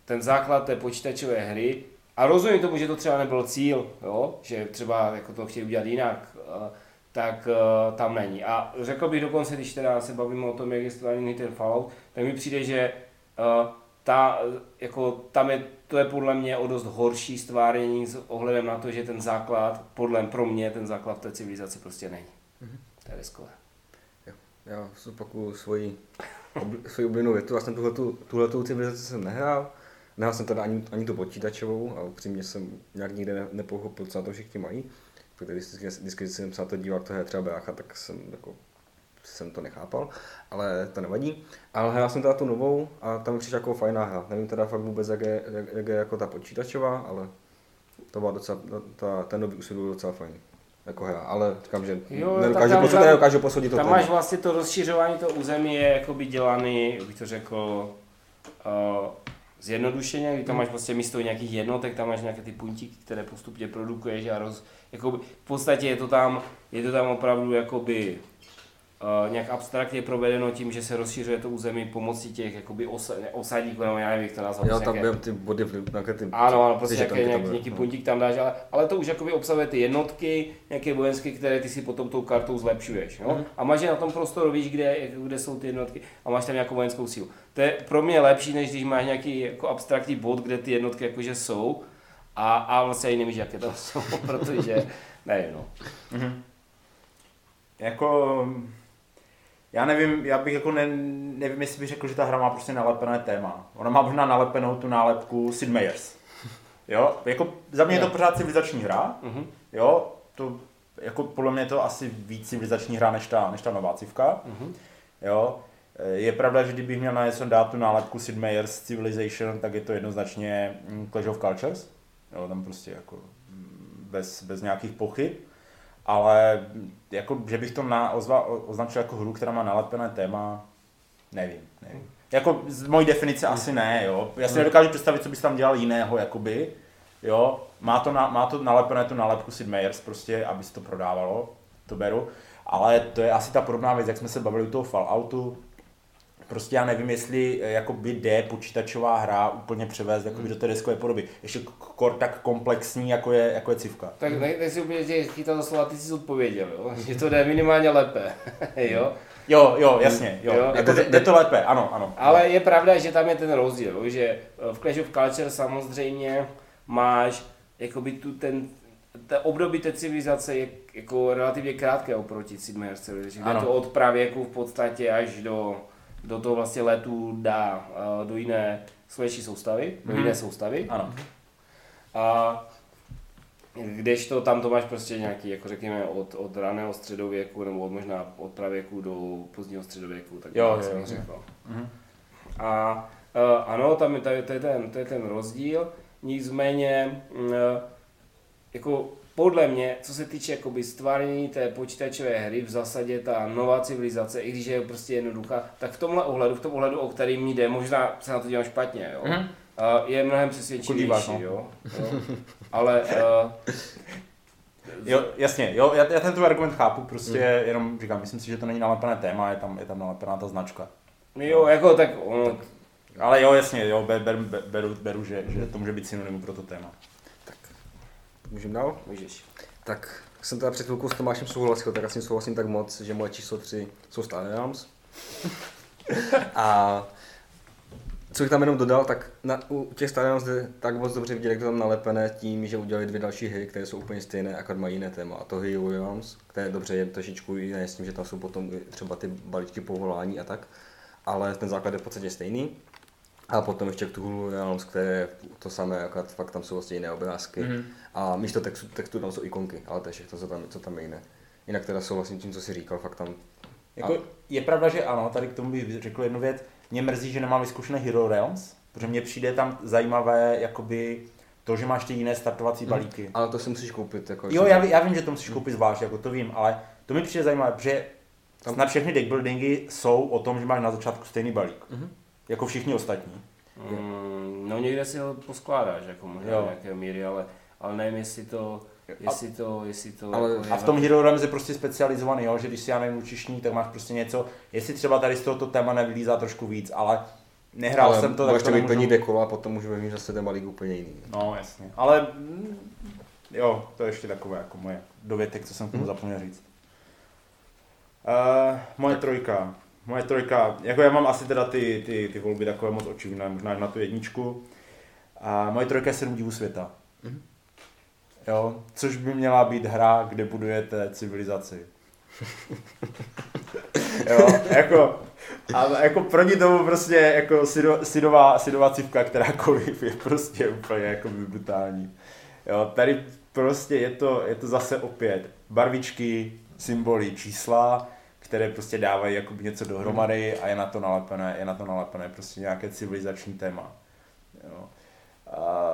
ten základ té počítačové hry, a rozumím tomu, že to třeba nebyl cíl, jo? že třeba jako to chtěli udělat jinak, eh, tak eh, tam není. A řekl bych dokonce, když teda se bavíme o tom, jak je stvárněný ten Fallout, tak mi přijde, že eh, ta, jako, tam je, to je podle mě o dost horší stvárnění s ohledem na to, že ten základ, podle pro mě ten základ v té civilizaci prostě není. Mhm. To je riskové. já zopakuju svoji, obli, svoji oblíbenou větu. Já jsem tuhletu, tuhletu civilizaci jsem nehrál. Nehrál jsem teda ani, ani tu počítačovou a upřímně jsem nějak nikde ne, nepochopil, co na to všichni mají. Protože vždycky, vždycky, když jsem se na to díval, to je třeba brácha, tak jsem jako jsem to nechápal, ale to nevadí. Ale hrál jsem teda tu novou a tam mi přišla jako fajná hra. Nevím teda fakt vůbec, jak je, jak, jak je jako ta počítačová, ale to byla docela, ta, ten nový úsvit byl docela fajný jako hra, ale říkám, že Jo, nedokážu, tam- posoudit, tam- nedokážu posoudit to Tam máš vlastně to rozšiřování toho území je jakoby dělaný, jak bych to řekl, uh, zjednodušeně, kdy tam máš vlastně místo nějakých jednotek, tam máš nějaké ty puntíky, které postupně produkuješ a roz, jakoby, v podstatě je to tam, je to tam opravdu jakoby Uh, nějak abstraktně provedeno tím, že se rozšiřuje to území pomocí těch jakoby osa, ne, osadíků, nebo já nevím, jak to nazvat. Jo, prostě tam nějaké- ty body, v- nějaké ty... ano, ano, prostě žetonky nějaký, tam nějaký, nějaký no. puntík tam dáš, ale, ale to už jakoby obsahuje ty jednotky, nějaké vojenské, které ty si potom tou kartou zlepšuješ. Jo? Mhm. A máš je na tom prostoru, víš, kde, kde jsou ty jednotky a máš tam nějakou vojenskou sílu. To je pro mě lepší, než když máš nějaký jako abstraktní bod, kde ty jednotky jakože jsou a, a vlastně ani nevíš, jaké tam jsou, protože nevím, no. Jako, já nevím, já bych jako ne, nevím, jestli bych řekl, že ta hra má prostě nalepené téma. Ona má možná nalepenou tu nálepku Sid Meier's. Jo, jako za mě je to pořád civilizační hra, Mhm. jo, to, jako podle mě je to asi víc civilizační hra než ta, než ta nová civka, Mhm. jo. Je pravda, že kdybych měl na něco dát tu nálepku Sid Meier's Civilization, tak je to jednoznačně Clash of Cultures, jo, tam prostě jako mm, bez, bez nějakých pochyb, ale jako, že bych to na, ozva, označil jako hru, která má nalepené téma, nevím, nevím. Jako z mojí definice asi ne, jo. Já si nedokážu představit, co bys tam dělal jiného, jakoby, jo. Má to, na, má to nalepené tu nálepku Sid Meier's prostě, aby se to prodávalo, to beru. Ale to je asi ta podobná věc, jak jsme se bavili u toho Falloutu, Prostě já nevím, jestli eh, jakoby jde počítačová hra úplně převést jakoby do té deskové podoby. Ještě kor tak komplexní, jako je, jako je civka. Tak ne, nechci úplně tě chytat za slova, ty jsi odpověděl, jo? že to jde minimálně lépe, jo? Jo, jo, jasně, jo. Jo. jo. Jako jde, jde to lépe, ano, ano. Ale je pravda, že tam je ten rozdíl, jo, že eh, v Clash of Culture samozřejmě máš jakoby tu ten, ta období té civilizace je jako relativně krátké oproti Sid Meier's Civilization, kde Ano. to od pravěku v podstatě až do, do toho vlastně letu dá eh, do jiné slejší soustavy, do Mhm. jiné soustavy. Ano. A kdežto tam to máš prostě nějaký, jako řekněme, od, od raného středověku, nebo od možná od pravěku do pozdního středověku, tak Jo, jsem jo. řekl. Mhm. A uh, ano, tam je, to, je, to, je ten, to je ten rozdíl, nicméně uh, jako podle mě, co se týče jakoby stvárnění té počítačové hry, v zásadě ta nová civilizace, i když je prostě jednoduchá, tak v tomhle ohledu, v tom ohledu, o kterým mi jde, možná se na to dívám špatně, jo, Mhm. uh, je mnohem Jako přesvědčivější, díváš, no. jo, jo. ale uh, Jo, jasně, jo, já, já ten tvůj argument chápu, prostě mm. jenom říkám, myslím si, že to není nalepené téma, je tam, je tam nalepená ta značka. jo, jako tak ono, Ale jo, jasně, jo, ber, ber, ber, beru, beru že, že to může být synonym pro to téma. Můžeme dál? můžeš. Tak jsem teda před chvilkou s Tomášem souhlasil, tak s ním souhlasím tak moc, že moje číslo 3 jsou Star Realms. A co bych tam jenom dodal, tak na, u těch Realms jde tak moc dobře vidět, jak to tam nalepené tím, že udělali dvě další hry, které jsou úplně stejné, akorát mají jiné téma. A to Hero Realms, které dobře je trošičku jiné s tím, že tam jsou potom třeba ty balíčky povolání a tak. Ale ten základ je v podstatě stejný. A potom ještě Cthulhu Realms, které je to samé, akorát fakt tam jsou vlastně jiné obrázky. Mhm. A místo textu, textu tam jsou ikonky, ale to je všechno, co tam, co tam je jiné. Jinak teda souhlasím tím, co jsi říkal, fakt tam Jako, A- je pravda, že ano, tady k tomu bych řekl jednu věc. Mě mrzí, že nemám vyzkoušené Hero Realms, protože mně přijde tam zajímavé, jakoby to, že máš ty jiné startovací balíky. Ale to si musíš koupit. Jako, Jo, já, já vím, že to musíš koupit zvlášť, jako to vím, ale to mi přijde zajímavé, protože Tam- snad všechny deckbuildingy jsou o tom, že máš na začátku stejný balík. Mhm. Jako všichni ostatní. Mm, no někde si ho poskládáš, jako možná Jo. nějaké míry, ale, ale nevím, jestli to, jestli to, jestli to Ale- jako je A v tom Hero Realms je prostě specializovaný, jo, že když si já nevím učišní, tak máš prostě něco, jestli třeba tady z tohoto téma nevylízá trošku víc, ale nehrál ale jsem to, tak to nemůžu... plní dekolo a potom můžeme mít zase ten balík úplně jiný. No, jasně. Ale mm, jo, to je ještě takové jako moje dovětek, co jsem k tomu zapomněl říct. Uh, moje trojka. Moje trojka, jako já mám asi teda ty, ty, ty volby takové moc očividné, možná až na tu jedničku. A moje trojka je sedm divů světa. Mhm. Jo, což by měla být hra, kde budujete civilizaci. jo, jako, a jako proti tomu prostě jako sido, sidová, sidová cívka kterákoliv je prostě úplně jako brutální. Jo, tady prostě je to, je to zase opět barvičky, symboly, čísla, které prostě dávají jako něco dohromady a je na to nalepené, je na to nalepené prostě nějaké civilizační téma. Jo. A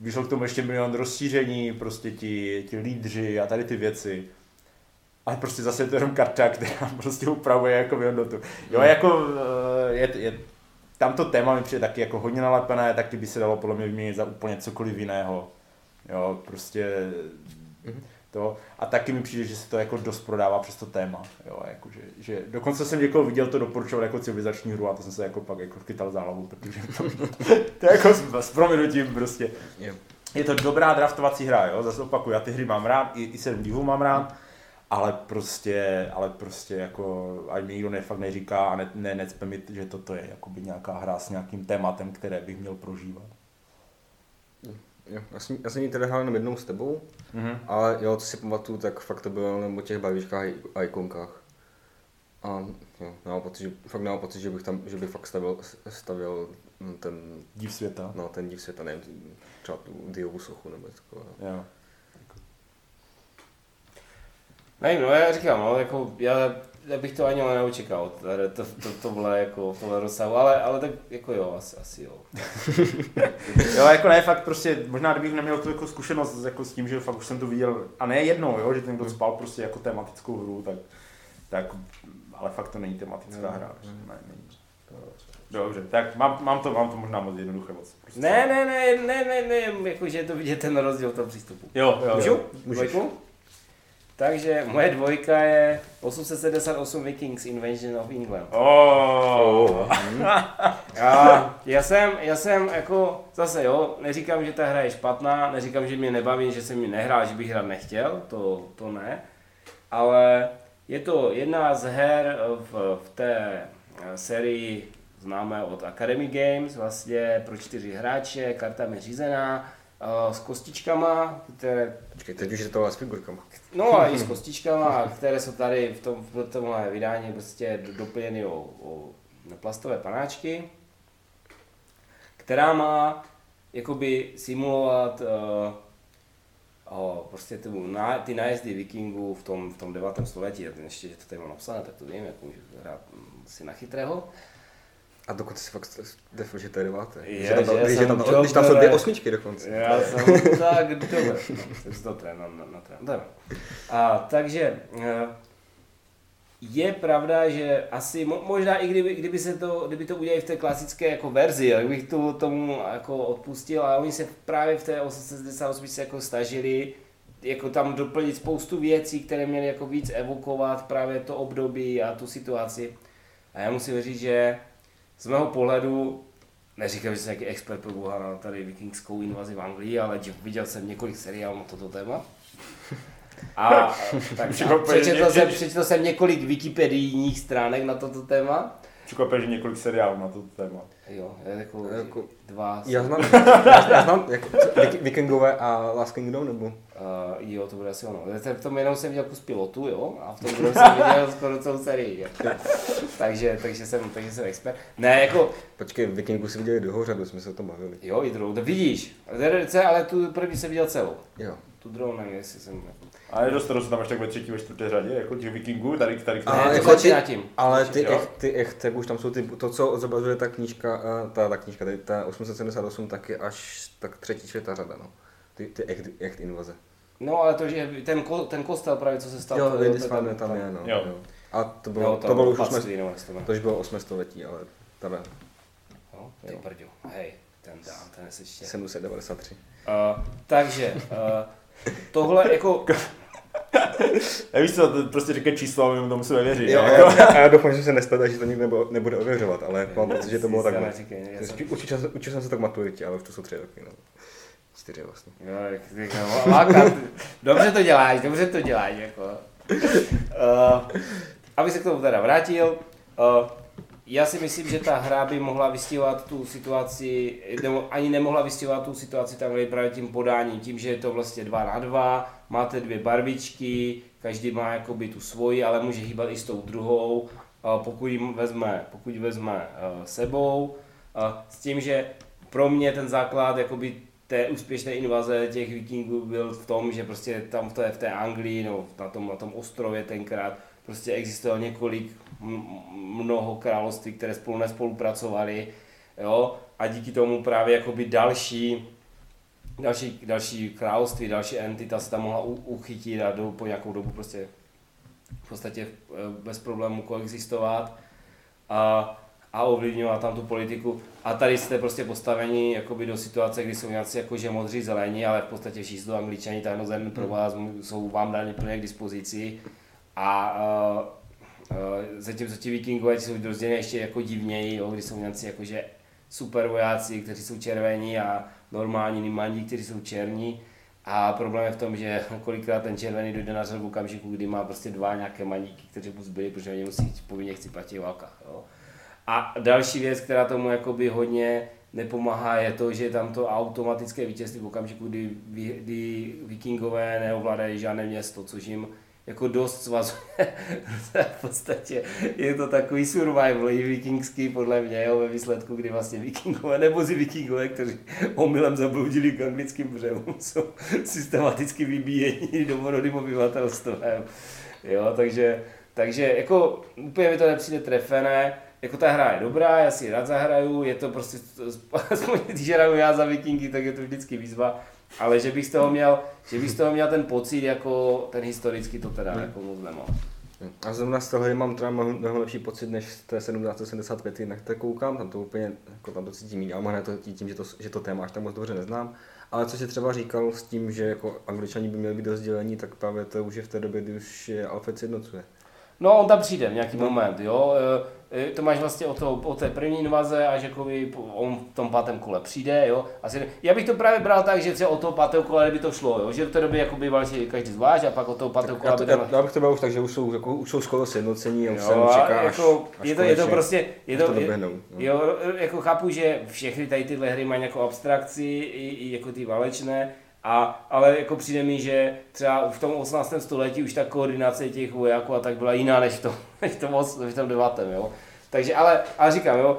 vyšlo k tomu ještě milion rozšíření, prostě ti, ti lídři a tady ty věci. Ale prostě zase je to jenom karta, která prostě upravuje jako hodnotu. Jo, Hmm. jako eh, je, je, tam to téma mi přijde taky jako hodně nalepené, taky by se dalo podle mě vyměnit za úplně cokoliv jiného. Jo, prostě Mhm. To. A taky mi přijde, že se to jako dost prodává přes to téma. Jo, jako, že, že, dokonce jsem někoho viděl to doporučoval jako civilizační hru a to jsem se jako pak jako chytal za hlavu, protože to, to je jako s, s prominutím prostě. Je to dobrá draftovací hra, jo, zase opakuju, já ty hry mám rád, i, i 7 divů mám rád, ale prostě, ale prostě jako, ať mi nikdo ne, fakt neříká a ne, ne, necpe mi, že toto je jakoby nějaká hra s nějakým tématem, které bych měl prožívat. Jo. Já, jsem, já jsem ji teda hrál jenom jednou s tebou, Mhm. ale jo, co si pamatuju, tak fakt to bylo jenom o těch barvičkách a ikonkách. A jo, nemám pocit, že, fakt nemám pocit, že bych tam, že bych fakt stavil, stavil ten, Div světa. no, ten div světa, nevím, třeba tu Diovu sochu nebo něco takového. Jo. Nevím, no já říkám, no, jako já, já bych to ani neočekal, tady to, to, tohle jako v tomhle rozsahu, ale, ale tak jako jo, asi, asi jo. Jo, jako ne, fakt prostě, možná kdybych neměl tu jako zkušenost jako s tím, že fakt už jsem to viděl, a ne jednou, jo, že ten kdo spal prostě jako tematickou hru, tak, tak ale fakt to není tematická Jo, hra, prostě, ne, není. Dobře, tak mám, mám, to, mám to možná moc jednoduché moc. Prostě. Ne, ne, ne, ne, ne, ne, jakože je to vidět ten rozdíl v tom přístupu. Jo, jo, Můžu? Můžeš. Takže moje dvojka je 878 Vikings Invasion of England. Oh. A já jsem, já jsem jako, zase jo, neříkám, že ta hra je špatná, neříkám, že mě nebaví, že jsem ji nehrál, že bych hrát nechtěl, to, to ne, ale je to jedna z her v, v té eh, sérii známé od Academy Games, vlastně pro čtyři hráče, karta je řízená, s kostičkama, které Počkej, teď už je to s figurkama. No a i s kostičkama, které jsou tady v, tom, v tomhle vydání prostě do- doplněny o, o plastové panáčky, která má jakoby simulovat uh, o, prostě tu, na, ty nájezdy vikingů v tom, v tom 9. století. A ještě, že to tady mám napsané, tak to vím, jak můžu hrát mm, si na chytrého. A dokonce si fakt defil, že to je deváté. Je, je tam, že je jsem tam, když tam jsou dvě osmičky dokonce. Já jsem tak dobrý. No, to trénoval na, na trén. Dobře. A takže eh, je pravda, že asi mo, možná i kdyby, kdyby, se to, kdyby to udělali v té klasické jako verzi, tak bych to tomu jako odpustil, ale oni se právě v té 878 se jako snažili jako tam doplnit spoustu věcí, které měly jako víc evokovat právě to období a tu situaci. A já musím říct, že z mého pohledu, neříkám, že jsem nějaký expert pro boha na tady vikingskou invazi v Anglii, ale viděl jsem několik seriálů na toto téma. A tak Překvapuje, přečetl jsem, přečetl jsem několik wikipedijních stránek na toto téma. Překvapuje, že několik seriálů na to téma. Jo, jako, Jako- dva. Já znám, já, já znám jako, Vik- Vikingové a Last Kingdom, nebo? Uh, jo, to bude asi ono. V tom jenom jsem viděl kus pilotu, jo, a v tom druhém jsem viděl skoro celou sérii. takže, takže, jsem, takže jsem expert. Ne, jako, Počkej, Vikingů si viděli druhou řadu, jsme se o tom bavili. jo, i druhou, to vidíš. RDC, ale tu první jsem viděl celou. Jo. Tu druhou nevím, jestli jsem... A nedostanu se tam až tak ve třetí, ve čtvrté řadě, jako těch vikingů, tady, tady, A Ne, to jako začíná ty- tím. Ale ty, ech, ty echt, tak už tam jsou ty, to, co zobrazuje ta knížka, eh, ta, ta knížka, tady ta 878, tak je až tak třetí, čtvrtá řada, no. Ty, ty echt, echt invaze. No, ale to, že ten, ko, ten kostel právě, co se stalo. Jo, to- Lady to- Svan tam je, no. Jo. Jo. A to bylo, Jo, to, bylo už opatství, osmé, nebo jak se to jmenuje. to už bylo 8 století, ale tady Jo, ty Jo. prďo, hej, ten dám, ten je ještě. 793. Uh, takže, uh, tohle jako, Já víš co, to prostě říká číslo a my mu to musíme věřit. Jo, Jako- já, a já doufám, že se nestane, že to nikdo nebude, nebude ověřovat, ale mám pocit, že to bylo takhle. Učil, jsem- učil jsem se tak maturitě, ale už to jsou tři roky, no. Čtyři vlastně. Jo, jak ty, no, dobře to děláš, dobře to děláš, jako. Uh, abych se k tomu teda vrátil, uh, já si myslím, že ta hra by mohla vystihovat tu situaci, nebo ani nemohla vystihovat tu situaci tam právě tím podáním, tím, že je to vlastně dva na dva, máte dvě barvičky, každý má jakoby tu svoji, ale může hýbat i s tou druhou uh, pokud jim vezme, pokud vezme uh, sebou, s tím, že pro mě ten základ jakoby té úspěšné invaze těch vikingů byl v tom, že prostě tam v té, v té Anglii, no, na, tom, na tom ostrově tenkrát, prostě existovalo několik mnoho království, které spolu nespolupracovali, jo, a díky tomu právě jakoby další, další, další království, další entita se tam mohla u, uchytit a do, po nějakou dobu prostě v podstatě eh, bez problémů koexistovat a, a ovlivňovat tam tu politiku. A tady jste prostě postaveni jakoby do situace, kdy jsou nějací jakože modří zelení, ale v podstatě všichni jsou angličani, tajnozemí pro vás jsou vám dány plně k dispozici. A uh, zatímco ti vikingové jsou rozděleni ještě jako divněji, jo, kdy jsou nějací jakože super vojáci, kteří jsou červení a normální nimandí, kteří jsou černí. A problém je v tom, že kolikrát ten červený dojde na řadu v okamžiku, kdy má prostě dva nějaké maníky, kteří mu zbyli, protože oni musí povinně chci platit válkách. Jo. A další věc, která tomu jakoby hodně nepomáhá, je to, že tam to automatické vítězství v okamžiku, kdy, kdy vikingové neovládají žádné město, což jim jako dost svazuje. v podstatě je to takový survival i vikingský podle mě jo, ve výsledku, kdy vlastně vikingové nebo si vikingové, kteří omylem zabloudili k anglickým břehům, jsou systematicky vybíjeni domorodým obyvatelstvem. Jo, takže, takže jako úplně mi to nepřijde trefené, jako ta hra je dobrá, já si ji rád zahraju, je to prostě, aspoň když hraju já za vikingy, tak je to vždycky výzva, ale že bych z toho měl, že bych z toho měl ten pocit jako ten historický, to teda hmm. jako moc nemám. A zrovna z toho mám teda mnohem lepší pocit než z té 1775, na které koukám, tam to úplně, jako tam to cítím jiný, ale možná to tím, že to, že to téma až tak moc dobře neznám. Ale co si třeba říkal s tím, že jako angličani by měli být rozdělení, tak právě to už je v té době, kdy už je Alfred sjednocuje. No, on tam přijde v nějaký no. moment, jo. E, e, to máš vlastně o, to, o té první invaze a že on v tom pátém kole přijde, jo. Asi, já bych to právě bral tak, že třeba o toho pátého kola by to šlo, jo. Že v té době jako býval si každý zvlášť a pak o toho pátého kola by to... Já, já, bych to bral už tak, že už jsou, jako, už jsou skoro sjednocení a už jo, se čeká, jako, až, je, to, je to prostě, je to, to doběhnou, no. jo, jako chápu, že všechny tady tyhle hry mají jako abstrakci, i, i jako ty válečné, a, ale jako přijde mi, že třeba v tom 18. století už ta koordinace těch vojáků a tak byla jiná než v tom, než v tom, v tom 9. Jo. Takže, ale, ale říkám, jo,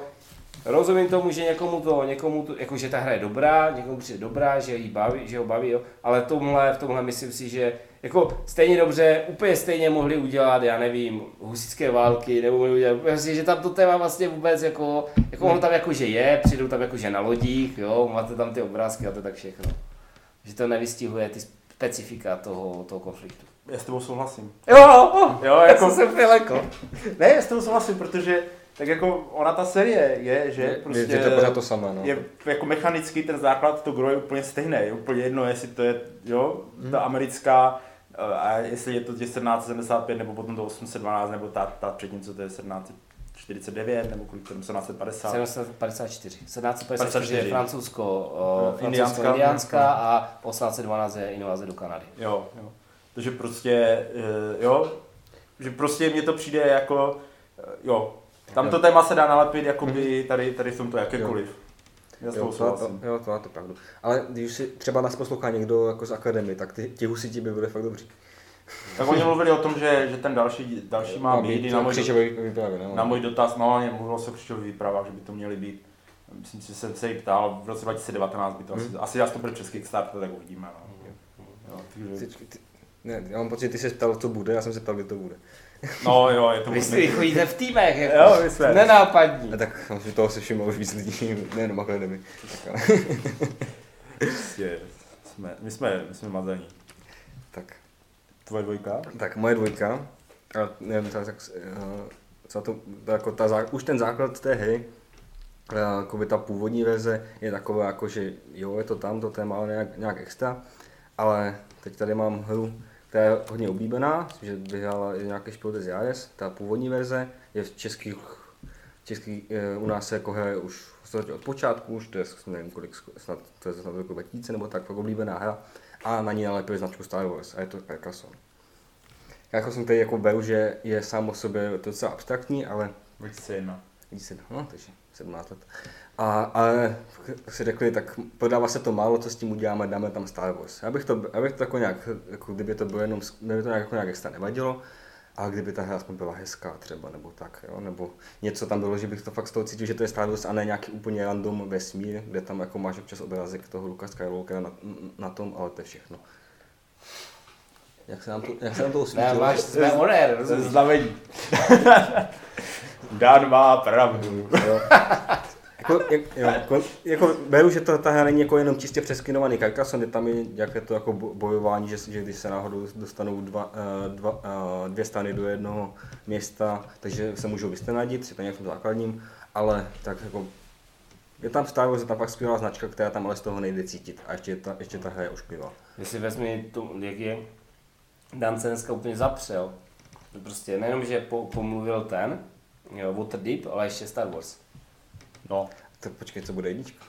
rozumím tomu, že někomu to, někomu to, jako že ta hra je dobrá, někomu přijde dobrá, že, jí baví, že ho baví, jo, ale tomhle, v tomhle myslím si, že jako stejně dobře, úplně stejně mohli udělat, já nevím, husické války, nebo mohli udělat, myslím, že tam to téma vlastně vůbec jako, jako ono tam jako že je, přijdou tam jako že na lodích, jo, máte tam ty obrázky a to tak všechno že to nevystihuje ty specifika toho, toho konfliktu. Já s tebou souhlasím. Jo, jo, jo jako... jsem jako. Ne, já s tebou souhlasím, protože tak jako ona ta série je, že je, prostě... Je to pořád to samé, no. Je jako mechanicky ten základ, to gro je úplně stejný, je úplně jedno, jestli to je, jo, hmm. ta americká, a jestli je to 1775 nebo potom to 812 nebo ta, ta předtím, co to je 17 49 nebo kolik to 1750? 1754. 1754 je francouzsko, uh, indiánská a 1812 je invaze do Kanady. Jo, jo. Takže prostě, uh, jo, že prostě mně to přijde jako, uh, jo, tam to téma se dá nalepit jako by tady, tady v tomto jakékoliv. Jo. Já jo, to, to, jo, to máte pravdu. Ale když si třeba nás poslouchá někdo jako z akademie, tak ty, ti husiti by byly fakt dobří. Tak oni mluvili o tom, že, že ten další, další má no, být, na můj, výpravy, na můj dotaz, no mluvilo se o křičových výpravách, že by to měly být. Myslím si, že jsem se jí ptal, v roce 2019 by to hmm. asi, asi asi to bude přes Kickstarter, tak uvidíme. No. Jo, takže... ty, ty, ne, já mám pocit, že ty se ptal, co bude, já jsem se ptal, kdy to bude. No jo, je to Vy si chodíte v týmech, jako. Jo, my jsme. Nenápadní. A tak že toho se všimlo už víc lidí, nejenom akademy. Prostě, jsme, my jsme, my jsme mazaní. Tak. Tvoje dvojka? Tak moje dvojka. A nevím, tak, tak co to, jako ta, už ten základ té hry, jako ta původní verze je taková, jako že jo, je to tam, to téma, ale nějak, nějak extra, ale teď tady mám hru, která je hodně oblíbená, že vyhrála nějaký z JAS, ta původní verze je v českých, český, u nás se jako hraje už od počátku, už to je nevím kolik, snad to je snad jako 2000 nebo tak, oblíbená hra a na ní nalepili značku Star Wars a je to Carcassonne. Carcassonne tady jako beru, že je sám o sobě docela abstraktní, ale... 2001. 2001, no, takže 17 let. A, ale si řekli, tak prodává se to málo, co s tím uděláme, dáme tam Star Wars. Abych to, abych to jako nějak, jako kdyby to bylo jenom, kdyby to nějak, jako nějak extra nevadilo, ale kdyby ta hra aspoň byla hezká třeba, nebo tak, jo, nebo něco tam bylo, že bych to fakt z toho cítil, že to je Star Wars a ne nějaký úplně random vesmír, kde tam jako máš občas obrázek toho Luka Skywalkera na, na tom, ale to je všechno. Jak se nám to, jak se nám to Ne, osvítilo? máš své rozumíš? znamení. Dan má pravdu. Jako, jak, jo, jako, jako, beru, že to, ta hra není jako jenom čistě přeskinovaný Carcassonne, je tam i jaké to jako bo- bojování, že, že když se náhodou dostanou dva, eh, dva, eh, dvě strany do jednoho města, takže se můžou vystenadit, je to nějakým základním, ale tak jako je tam Star je tam fakt skvělá značka, která tam ale z toho nejde cítit a ještě ta, ještě ta hra je ošklivá. Když si vezmi, to, jak je Dan se dneska úplně zapřel. Prostě nejenom, že po, pomluvil ten, jo, Waterdeep, ale ještě Star Wars. No, Tak počkej, co bude jednička?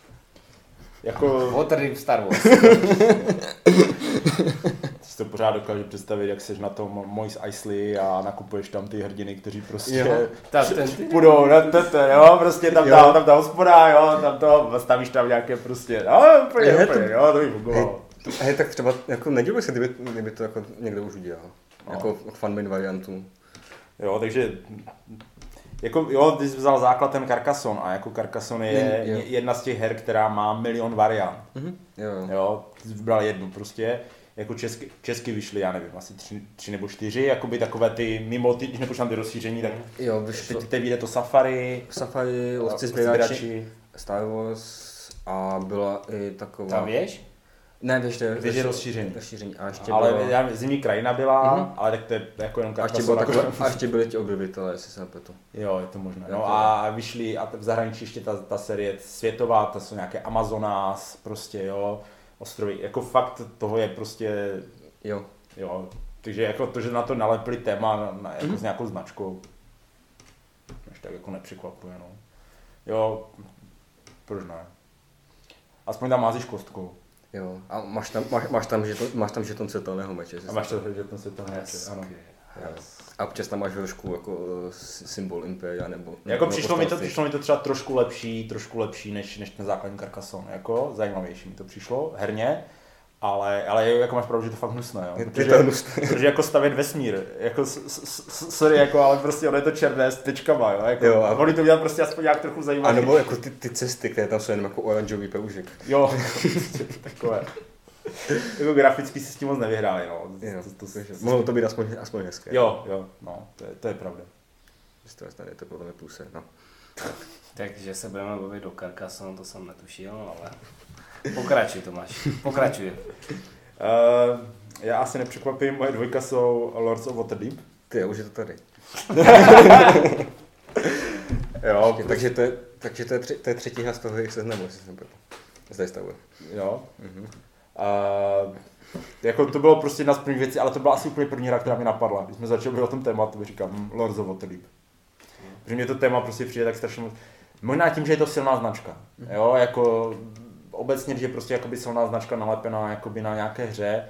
jako Waterdeep Star Wars. si to pořád dokážu představit, jak seš na tom Moise Eisley a nakupuješ tam ty hrdiny, kteří prostě Jo. Ta, ten, ty, půjdou na tete, jo, prostě tam Jo. ta, tam ta hospoda, jo, tam to, stavíš tam nějaké prostě, no, úplně, Je to- úplně, jo, to by Hej, fungovalo. hej, tak třeba, jako nedělím se, kdyby, kdyby to jako někdo už udělal. No. Jako fanmain variantu. Jo, takže jako, jo, ty jsi vzal základ ten Carcassonne a jako Carcassonne je jo. jedna z těch her, která má milion variant. Mhm. Jo, jo. Jo, ty jsi vybral jednu prostě, jako česky, česky vyšly, já nevím, asi tři, tři nebo čtyři, jakoby takové ty mimo ty, když nepočítám ty rozšíření, tak Jo, vyšlo teď, vyjde to Safari, Safari, lovci sběrači. Star Wars a byla i taková... ta věž? Ne, víš, to je, rozšíření. rozšíření. A ještě ale bylo, já, zimní krajina byla, Mhm. ale tak to je jako jenom a ještě, bylo takové, a ještě byly ti objevitelé, jestli se nepletu. Jo, je to možné. No a vyšly a v zahraničí ještě ta, ta série světová, to jsou nějaké Amazonas, prostě jo, ostrovy, jako fakt toho je prostě, Jo. jo, takže jako to, že na to nalepili téma na, na, jako Mhm. s nějakou značkou, až tak jako nepřekvapuje, no. Jo, proč ne? Aspoň tam mázíš kostkou. Jo. A máš tam, máš, máš tam, žeton, máš tam žeton světelného meče. A máš nepletu. to, že to se to neče, ano. A občas tam máš trošku jako eh, symbol Imperia nebo... Jako nebo přišlo mi, to, přišlo mi to třeba trošku lepší, trošku lepší než, než ten základní Carcassonne, jako zajímavější mi to přišlo, herně, ale, ale jako máš pravdu, že to je fakt hnusné, jo. Je to Protože, hnusné. protože jako stavět vesmír, jako, sorry, jako, ale prostě ono je to černé s tečkama, jo, jako, Jo, a- a mohli to udělat prostě aspoň nějak trochu A zajímavé. nebo jako ty, ty cesty, které tam jsou jenom jako oranžový proužek. Jo, takové. jako graficky si s tím moc nevyhráli, no. Jo, To, to, to, mohlo to být aspoň, aspoň hezké. jo, jo, no, to je, to je pravda. To tady je to podle mě průser, no. Takže se budeme bavit do Carcassonne, to jsem netušil, ale pokračuj Tomáš, pokračuj. Uh, já asi nepřekvapím, moje dvojka jsou Lords of Waterdeep. Ty, už je to tady. Jo, Je, takže to je, takže to je, tři, to je třetí hra z toho jejich seznamu, jestli jsem pletl. Zde stavuje. jo. Mhm. Uh, jako to bylo prostě jedna z prvních věcí, ale to byla asi úplně první hra, která mi napadla. Když jsme začali mluvit o tom tématu, říkám, hm, Lords of Waterdeep. Protože mě to téma prostě přijde tak strašně moc. Možná tím, že je to silná značka. Jo, jako obecně, že je prostě jakoby silná značka nalepená jakoby na nějaké hře,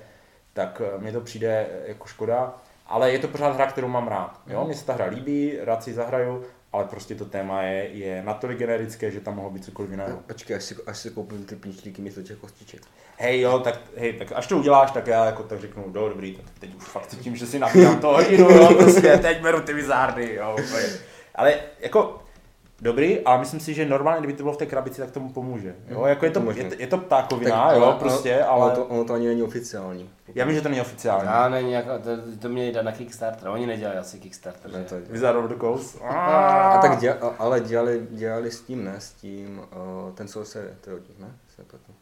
tak eh, mně to přijde jako škoda. Ale je to pořád hra, kterou mám rád. Jo, mně se ta hra líbí, rád si zahraju, ale prostě to téma je, je natolik generické, že tam mohlo být cokoliv jiného. Počkej, až si, až si koupím ty píčlíky místo těch kostiček. Hej jo, tak, hej, tak až to uděláš, tak já jako tak řeknu, do, dobrý, tak teď už fakt cítím, že si nabírám to hodinu, jo, prostě, teď beru ty vizárdy, jo, úplně. Ale jako, dobrý, ale myslím si, že normálně, kdyby to bylo v té krabici, tak tomu pomůže. Jo, jako je to, To je, to- je to ptákovina, jo, prostě, ale, Ono to, ono to ani není oficiální. já vím, že to není oficiální. Já ne, nějak, to, to měli dát na Kickstarter, oni nedělali asi Kickstarter. Ne, to je, Wizard of the Coast. a tak děla, a- ale dělali, dělali s tím, ne? S tím, uh, ten Sorcerer, to je od nich, ne? Se pletu.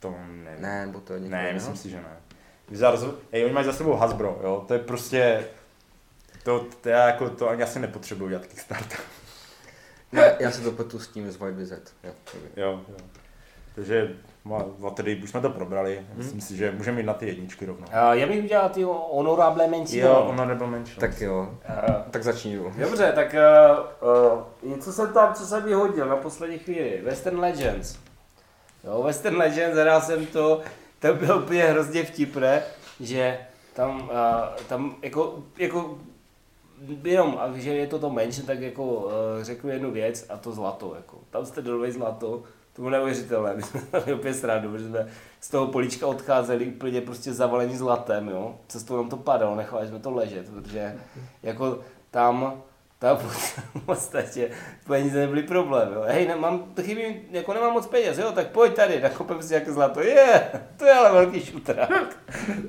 To nevím. Ne, nebo to je ne, myslím si, že ne. Wizards of, hej, oni mají za sebou Hasbro, jo, to je prostě, to, to já jako, to ani asi nepotřebuji dělat Kickstarter. Ne, já se to pletu s tím z White Wizard. Jo. Jo, jo. Takže no, tedy už jsme to probrali. Myslím si, že můžeme jít na ty jedničky rovnou. Uh, já bych udělal ty honorable mention. Jo, ono nebyl menší. Tak jo, Uh, tak začni jo. Dobře, tak uh, uh, co jsem tam, co jsem vyhodil na poslední chvíli? Western Legends. Jo, Western Legends, hrál jsem to, to bylo úplně hrozně vtipné, že tam, uh, tam jako, jako jenom, a že je to to menší, tak jako uh, řeknu jednu věc a to zlato, jako. Tam jste dodali zlato, to bylo neuvěřitelné, my jsme opět srandu, protože jsme z toho políčka odcházeli úplně prostě zavalení zlatem, jo. Cestou nám to padalo, nechali jsme to ležet, protože jako tam tam v podstatě peníze nebyly problém, jo. Hej, ne, mám, to chybí, jako nemám moc peněz, jo, tak pojď tady, nakopem si jaké zlato, je, to je ale velký šutrák.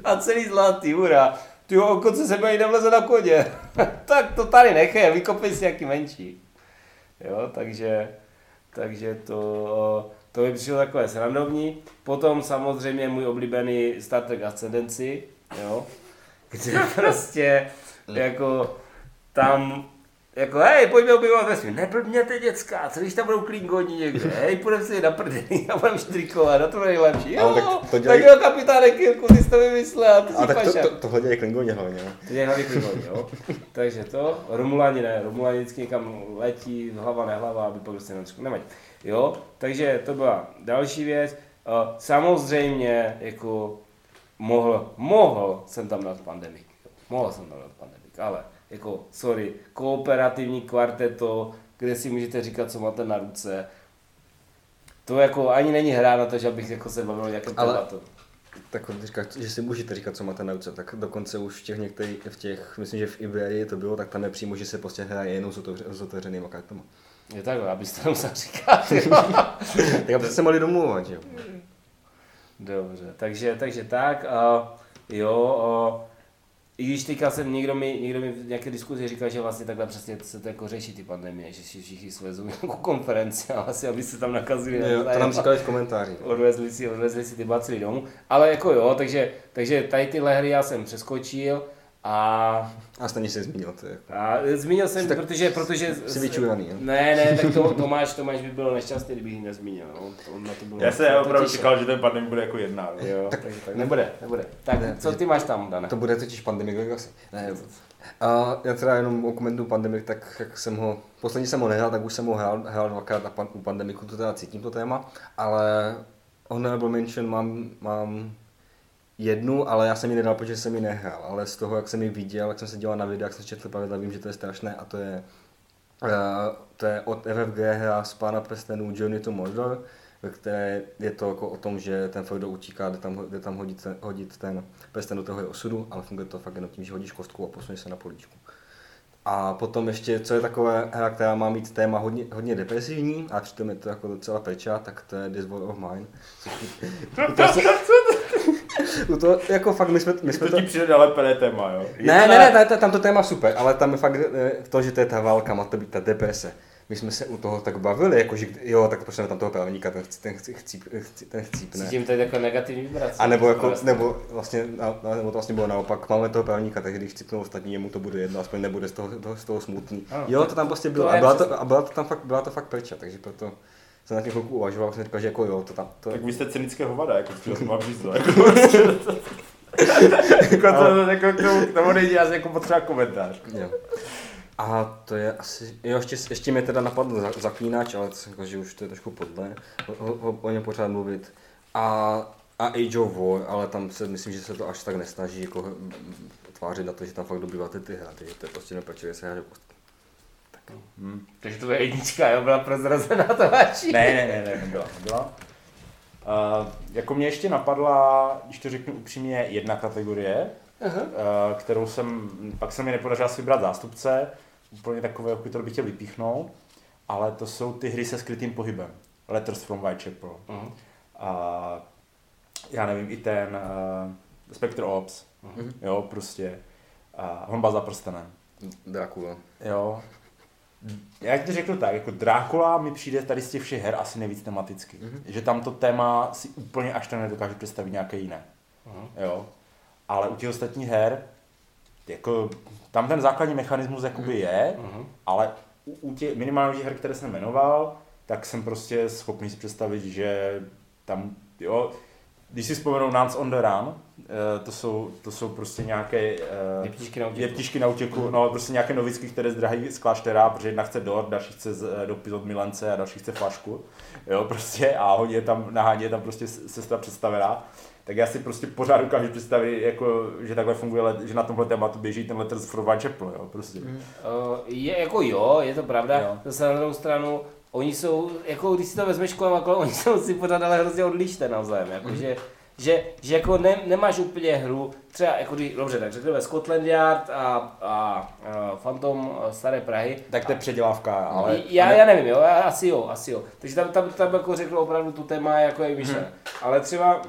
A celý zlatý, hurá. Ty jo, oko, co se mi nevleze na koně. tak to tady nechej, vykopej si jaký menší. Jo, takže, takže to, to mi přišlo takové srandovní. Potom samozřejmě můj oblíbený Star Trek Ascendancy, jo, kde prostě jako tam jako, hej, pojďme objevat vesmír. Neblbněte děcka, co když tam budou klingoni někde, hej, půjdeme si na prdeli a budeme štrikovat, a to nejlepší. Jo, Ale tak to to dělají- tak jo, kapitáne Kirku, ty jsi to vymyslel, A tak to, pašák. to, tohle dělají klingoni hlavně, no. To je hlavně klingoni, jo. Takže to, Romulani ne, Romulani vždycky někam letí, hlava nehlava, aby pak nenčku, nemají. Jo, takže to byla další věc. Uh, samozřejmě, jako mohl, mohl jsem tam dát pandemik. Mohl jsem tam dát pandemik, ale jako, sorry, kooperativní kvarteto, kde si můžete říkat, co máte na ruce. To jako ani není hra na to, že abych jako se bavil o nějakém Ale- tématu. Tak on říká, že si můžete říkat, co máte na ruce, tak dokonce už v těch některých, v těch, myslím, že v Iberii to bylo, tak tam je přímo, že se prostě hraje jenom s, otevře, s otevřenýma kartama. Je takhle, abyste musel říkat. Tak aby se mohli domluvat, jo. Dobře, takže, takže tak, a jo, a, i když teďka jsem někdo mi, někdo mi v nějaké diskuzi říkal, že vlastně takhle přesně se to jako řeší ty pandemie, že si všichni svezou nějakou konferenci a asi aby se tam nakazili. jo to nám říkali v komentářích. Odvezli si, odvezli si ty bacily domů. Ale jako jo, takže, takže tady tyhle hry já jsem přeskočil a A stejně se zmínil, jako. a zmínil jsem, Tak protože, protože... jsi vyčuraný? Ne, ne, tak to, Tomáš, Tomáš by byl nešťastný, kdybych ji nezmínil. No. To, na to bylo Já se to opravdu čekal, že ten pandemik bude jako jedna. jo. Jo, takže tak nebude, nebude. Tak co ty máš tam, Dane? To bude totiž Pandemic Legacy. Ne, a já teda jenom okomentuju Pandemic, tak jak jsem ho, poslední jsem ho nehrál, tak už jsem ho hrál, hrál dvakrát a pan, u Pandemiku to teda cítím to téma, ale Honorable Mention mám, mám jednu, ale já jsem ji nedal, protože jsem ji nehrál, ale z toho, jak jsem ji viděl, jak jsem se dělal na videa, jak jsem četl pravidla, vím, že to je strašné a to je, uh, to je od FFG hra z Pána prstenů Journey to Mordor, ve které je to jako o tom, že ten Frodo utíká, jde tam, jde tam hodit, ten, hodit ten prsten do toho jeho osudu, ale funguje to fakt jenom tím, že hodíš kostku a posuneš se na políčku. A potom ještě, co je takové hra, která má mít téma hodně, hodně depresivní, a přitom je to jako docela peča, tak to je This War of Mine. U toho, se, u toho, jako fakt, my jsme, my jsme To to... ti přijde nalepené téma, jo? Ne, ne, ne, ta- tam to téma super, ale tam je fakt eh, to, že to je ta válka, má to být ta deprese. My jsme se u toho tak bavili, jako že jo, tak pošleme tam toho právníka, ten, chci- ten, chci- chcíp, ten chcípne. Cítím tady takové negativní vibrace. A nebo, jako, Vlastně. nebo vlastně, nebo to vlastně bylo naopak, máme toho právníka, takže když chcípnou ostatní, jemu to bude jedno, aspoň nebude z toho, toho, z toho smutný. Ano, jo, to- to tam prostě bylo, to a byla to, a byla to tam fakt, byla to fakt prča, takže proto jsem na tím chvilku uvažoval, jsem říkal, že jako jo, to tam, to, Tak vy jste cynické hovada, jako chtěl jsem vám říct, jako, jako to, jako k tomu, k tomu nejde asi jako potřeba komentář. Jo. A to je asi, jo, ještě, ještě mě teda napadl za- zaklínač, ale to jsem říkal, že už to je trošku podle, o, o, o něm pořád mluvit. A, a Age of War, ale tam se myslím, že se to až tak nesnaží jako tvářit na to, že tam fakt dobýváte ty hry, takže to je prostě nepečuje se hraje kostky. Hm. Takže to je jednička, jo, byla prozrazená Tomáši. Ne, ne, ne, ne, nebyla, nebyla. Uh, jako mě ještě napadla, když to řeknu upřímně, jedna kategorie, uh, kterou jsem, pak se mi nepodařilo si vybrat zástupce, úplně takové, jako to bych chtěl vypíchnout, ale to jsou ty hry se skrytým pohybem. Letters from Whitechapel. Mhm. A já nevím, i ten uh, Spectre Ops, Mhm. jo, prostě. A honba za prstenem. Dracula. Jo. Já ti řeknu tak, jako Drákula mi přijde tady z těch všech her asi nejvíc tematicky. Mm-hmm. Že tam to téma si úplně až tak nedokážu představit nějaké jiné. Mhm. Jo. Ale u těch ostatních her, jako, tam ten základní mechanismus jakoby je, Mhm. ale u, u těch těch her, které jsem jmenoval, tak jsem prostě schopný si představit, že tam, jo, když si vzpomenu Nuns on the Run, eh, to jsou, to jsou prostě nějaké eh, Jeptišky na útěku. jeptišky na no prostě nějaké novicky, které zdrahají z kláštera, protože jedna chce dort, další chce eh, dopis od milence a další chce flašku, jo prostě a hodně je tam, nahání je tam prostě sestra představená. Tak já si prostě pořád dokážu představit, jako, že takhle funguje, že na tomhle tématu běží ten letter z Frovan Chapel, jo, prostě. Uh, je jako jo, je to pravda. Jo. Zase na druhou stranu, oni jsou, jako když si to vezmeš kolem a kolem, oni jsou si pořád ale hrozně odlišné navzájem, jako, že, že, že jako ne, nemáš úplně hru, třeba jako když, dobře, tak řekněme Scotland Yard a, a, a Phantom Staré Prahy, Tak to je předělávka, ale... já, já nevím, jo, asi jo, asi jo. Takže tam, tam, tam jako řekl opravdu tu téma, jako je myšlené. Mhm. Ale třeba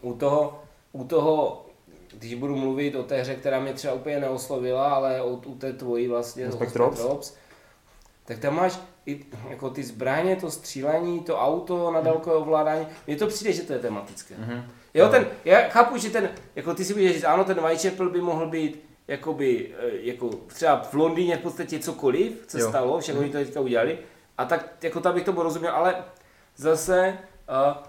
u toho, u toho, když budu mluvit o té hře, která mě třeba úplně neoslovila, ale o, u té tvojí vlastně, o Spectre Ops? Spectre Ops, tak tam máš i jako ty zbraně, to střílení, to auto na dálkové ovládání. Mně to přijde, že to je tematické. Mhm. Jo, ten, já chápu, že ten, jako ty si budeš říct, ano, ten Whitechapel by mohl být jakoby, eh, jako třeba v Londýně v podstatě cokoliv, co Jo. stalo, však oni to teďka udělali, a tak jako tam bych to porozuměl, ale zase uh,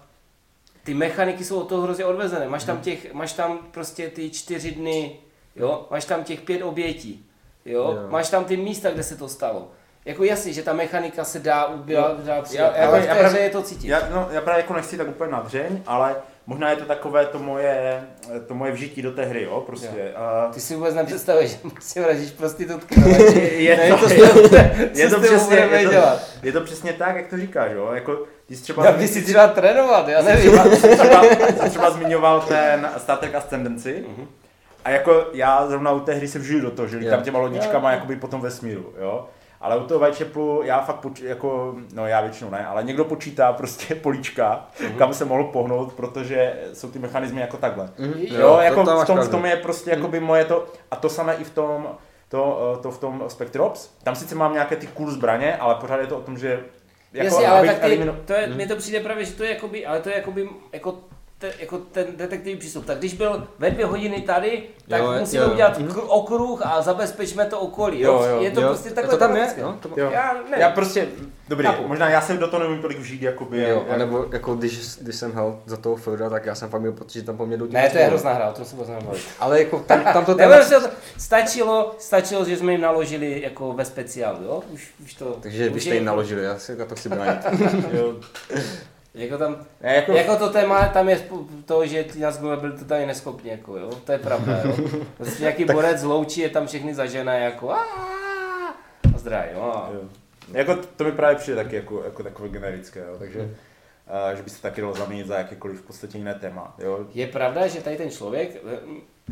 ty mechaniky jsou od toho hrozně odvezené. Máš tam, těch, máš tam prostě ty čtyři dny, jo? máš tam těch pět obětí, jo? Jo. máš tam ty místa, kde se to stalo. Jako jasně, že ta mechanika se dá, dá, dá přidat, já- ale já v té právě- je to cítit. Já, no, já právě jako nechci tak úplně nadřeň, ale možná je to takové to moje, to moje vžití do té hry, jo, prostě. A Ty si vůbec nepředstavuješ, že si vražíš prostitutky. no, je nevím, to, je, tím- je to přesně, je to, dělat. je to přesně tak, jak to říkáš, jo, jako ty jsi třeba, Já bych si třeba trénovat, já nevím. třeba, jsi třeba, jsi třeba zmiňoval ten Star Trek Ascendancy, a jako já zrovna u té hry se vžiju do toho, že Jo. tam těma lodičkama jakoby po tom vesmíru, jo. Ale u toho Whitechapelu já fakt poč- jako, no já většinou ne, ale někdo počítá prostě políčka, kam se mohl pohnout, protože jsou ty mechanismy jako takhle. Mhm. Jo, Jo, jako to v tom, v tom je prostě jakoby moje to, a to samé i v tom, to, eh, to v tom Spectre Ops. Tam sice mám nějaké ty cool zbraně, ale pořád je to o tom, že jako, Jasně, ale tak ty, elimino- to je, mně to přijde právě, že to je jakoby, ale to je jakoby, jako, te, jako ten detektivní přístup. Tak když byl ve dvě hodiny tady, tak Jo, musíme jo, jo. udělat Mhm. kr- okruh a zabezpečíme to okolí. Jo? Jo, jo. je to jo, prostě takhle to tam je, jo, to, Jo. Já ne. Já prostě, dobrý, Chápu. možná já se do toho nevím tolik vžít, jakoby. jo, jak- anebo jako když, když jsem hel za toho Filda, tak já jsem fakt měl pocit, že tam po mně jdou ti Ne, to je hrozná hra, o tom se nebavit. Ale jako tam, tam to Nebo téma, se to, stačilo, stačilo, že jsme jim naložili jako ve speciálu, jo? Už, už to... takže vy už jste je- jim naložili, já si na to chci bránit. Jako tam, Ne, jako, jako to téma, tam je to, že ty nás byli totálně neschopní, jako jo, to je pravda, jo. Prostě nějaký borec zloučí, je tam všechny zažené, jako a a zdraví, jo. a- jo. Jako to mi právě přijde taky jako, jako takové generické, jo, takže uh, že by se taky dalo zaměnit za jakékoliv v podstatě jiné téma, jo. Je pravda, že tady ten člověk, eh,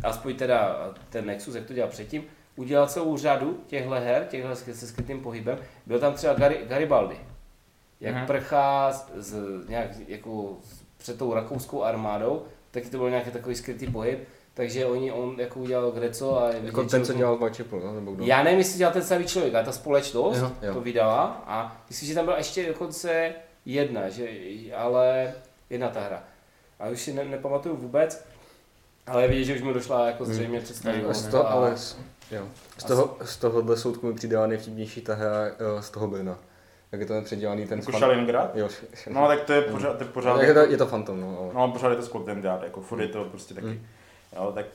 aspoň teda ten Nexus, jak to dělal předtím, udělal celou řadu těchto her, těchto se skrytým pohybem. Byl tam třeba Garibaldi, jak Mhm. prchá z, z, nějak jako před tou rakouskou armádou, taky to byl nějaký takový skrytý pohyb, takže oni, on jako udělal Greco a jako ten, co to- dělal Whitechapel, no, nebo kdo? Já nevím, jestli dělal ten samý člověk, ale ta společnost Jo, jo. to vydala a myslím, že tam byla ještě dokonce jedna, že, ale jedna ta hra. A už si ne, nepamatuju vůbec, ale vidět, že už mi došla jako zřejmě A představivost. z a- ale z, jo. Z, toho, z tohohle soudku mi přijde nejvtipnější ta hra eh, z toho Brna. Jak je to ten předělaný ten Jako fan- Stalingrad? Jo, š- š- No tak to je pořád, to je pořád, je, to, je to Phantom, no, ale. no pořád je to Scotland jako furt je to prostě taky, Mm. jo, tak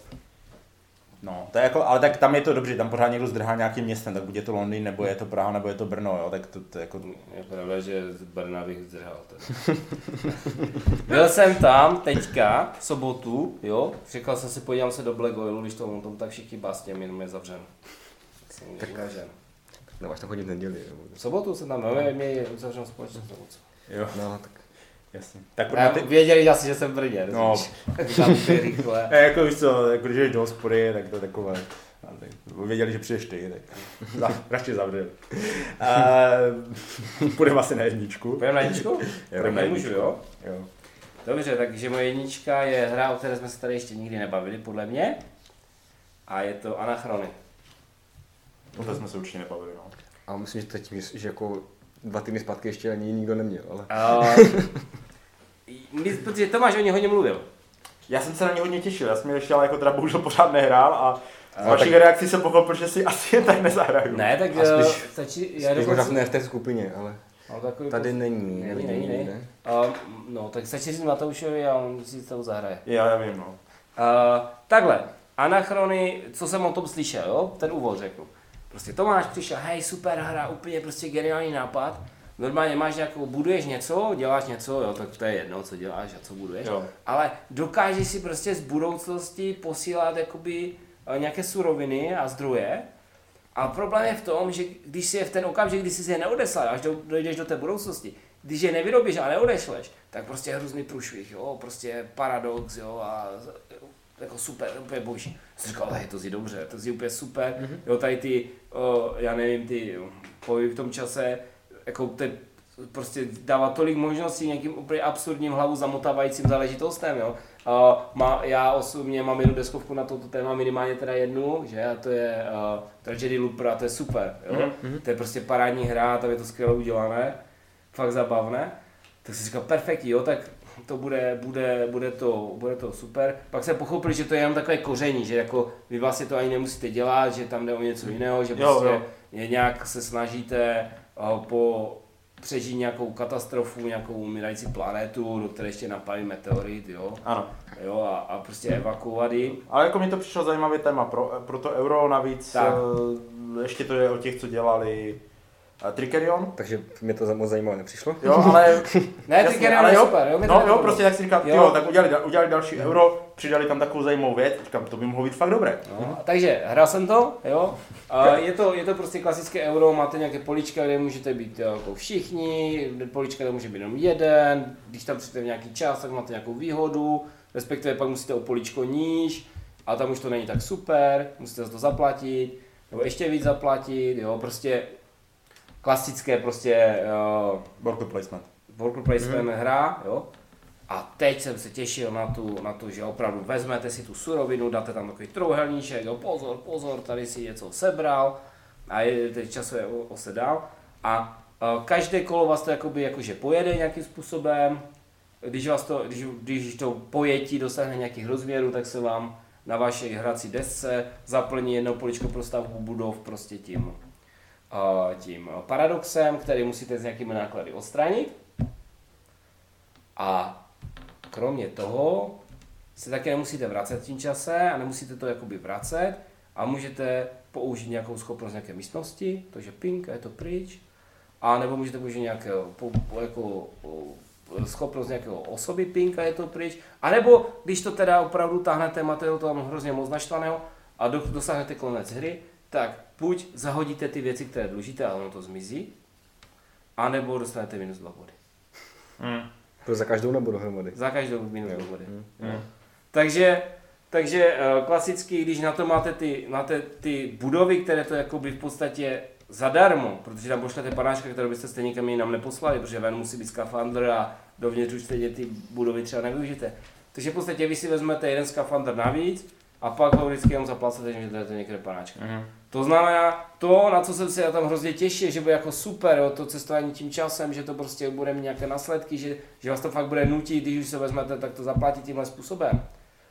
No, to je jako, ale tak tam je to dobře, tam pořád někdo zdrhá nějakým městem, tak buď je to Londýn, nebo je to Praha, nebo je to Brno, jo, tak to, to jako, Je pravda, že z Brna bych zdrhal. teda. Byl jsem tam teďka, v sobotu, jo, říkal jsem si, podívám se do Black Oilu, když to on tam tak všichni básně, jenom je zavřen. Jsem Tak- Nebo až tam chodit v neděli. Nebo... V sobotu jsem tam, no, mě je uzavřenou společnost. nebo co. jo, No, tak jasně. Tak pro ty, Věděli asi, že jsem v Brně, No. Tam rychle. Jako víš co, jako když jdeš do hospody, tak to je takové, věděli, že přijdeš ty, tak za, radši zavřeli. Půjdeme asi na jedničku. Půjdeme na jedničku? Jo, Tak jdeme na nemůžu, jedničku. jo? Jo. Dobře, takže moje jednička je hra, o které jsme se tady ještě nikdy nebavili, podle mě. A je to Anachrony. O to jsme se určitě nebavili, no. a myslím, že teď, že jako dva týdny zpátky ještě ani nikdo neměl, ale... Uh, my, protože Tomáš o ní hodně mluvil. Já jsem se na ně hodně těšil, já jsem je ještě ale jako teda bohužel pořád nehrál a z A vašich reakcí jsem pochopil, že si asi jen tak nezahraju. Ne, tak A uh, spíš- stačí, já Spíš možná dokonce... ne v té skupině, ale No, takový tady pocit- není. Není, není, není. nikde. Uh, no, tak stačí říct Matoušovi a on si to zahraje. Já, já vím, no. Uh, takhle, Anachrony, co jsem o tom slyšel, jo? ten úvod řeknu. Prostě Tomáš přišel, hej, super hra, úplně prostě geniální nápad. Normálně máš nějakou, buduješ něco, děláš něco, jo, tak to je jedno, co děláš a co buduješ. Jo. Ale dokážeš si prostě z budoucnosti posílat jakoby eh, nějaké suroviny a zdroje A problém je v tom, že když si je v ten okamžik, kdy si je neodeslal, až do, dojdeš do té budoucnosti, když je nevyrobíš a neodešleš, tak prostě je hrozný průšvih, jo, prostě paradox, jo, a jako super, úplně boží. Jsem říkal, ale je to zní dobře, to zní úplně super, mm-hmm. jo, tady ty, o, já nevím, ty pohyby v tom čase, jako ten prostě dává tolik možností nějakým úplně absurdním hlavu zamotávajícím záležitostem, jo. Uh, má, já osobně mám jednu deskovku na toto téma, minimálně teda jednu, že a to je uh, Tragedy Looper a to je super, jo. Mm-hmm. To je prostě parádní hra, tam je to skvěle udělané, fakt zabavné. Tak si říkal, perfektní, jo, tak to bude, bude, bude, to, bude to super. Pak se pochopili, že to je jenom takové koření, že jako vy vlastně to ani nemusíte dělat, že tam jde o něco jiného, že prostě jo, jo. je nějak se snažíte uh, po přežít nějakou katastrofu, nějakou umírající planetu, do které ještě napálí meteorit, jo. Ano. Jo, a, a prostě evakuovat ji. Ale jako mi to přišlo zajímavý téma pro, pro to euro, navíc tak. Eh, ještě to je o těch, co dělali Trikerion. Takže mě to moc zajímavé nepřišlo. Jo, ale... ne, Trikerion ale je jo, super. Jo, no jo, prostě jak si říkal, jo. jo, tak udělali, udělali další mm. euro, přidali tam takovou zajímavou věc, říkám, to by mohlo být fakt dobré. No, takže hrál jsem to, jo. A je, to, je to prostě klasické euro, máte nějaké polička, kde můžete být jako všichni, polička, kde může být jenom jeden, když tam přijete v nějaký čas, tak máte nějakou výhodu, respektive pak musíte o poličko níž, a tam už to není tak super, musíte za to zaplatit, nebo ještě víc zaplatit, jo, prostě klasické prostě uh, worker placement. Worker placement mm-hmm. hra, jo. A teď jsem se těšil na, tu, na to, že opravdu vezmete si tu surovinu, dáte tam takový trouhelníček, jo, pozor, pozor, tady si něco sebral a je teď časově osedal. A uh, každé kolo vás to jakoby jakože pojede nějakým způsobem, když, vás to, když, když to pojetí dosáhne nějakých rozměrů, tak se vám na vaší hrací desce zaplní jedno poličko pro stavbu budov prostě tím tím paradoxem, který musíte s nějakými náklady odstranit. A kromě toho se také nemusíte vracet tím čase a nemusíte to jakoby vracet a můžete použít nějakou schopnost nějaké místnosti, takže ping a je to pryč, a nebo můžete použít nějakého po, po, jako, schopnost nějakého osoby ping a je to pryč, a nebo když to teda opravdu táhnete, máte to tam hrozně moc naštvaného a dosáhnete konec hry, tak buď zahodíte ty věci, které dlužíte a ono to zmizí, anebo dostanete minus dva body. Hmm. To za každou nebo dohromady? Za každou minus dva body. Hmm. Hmm. Takže, takže eh, klasicky, když na to máte ty, máte ty budovy, které to jakoby v podstatě zadarmo, protože tam pošlete panáčka, kterou byste stejně kam jinam neposlali, protože ven musí být skafandr a dovnitř už stejně ty budovy třeba nevyužijete. Takže v podstatě vy si vezmete jeden skafandr navíc a pak ho vždycky jenom zaplacete, že mi dáte někde panáčka. Mm-hmm. To znamená, to, na co jsem se já tam hrozně těšil, že bude jako super, jo, to cestování tím časem, že to prostě bude mít nějaké následky, že, že vás to fakt bude nutit, když už se vezmete, tak to zaplatit tímhle způsobem.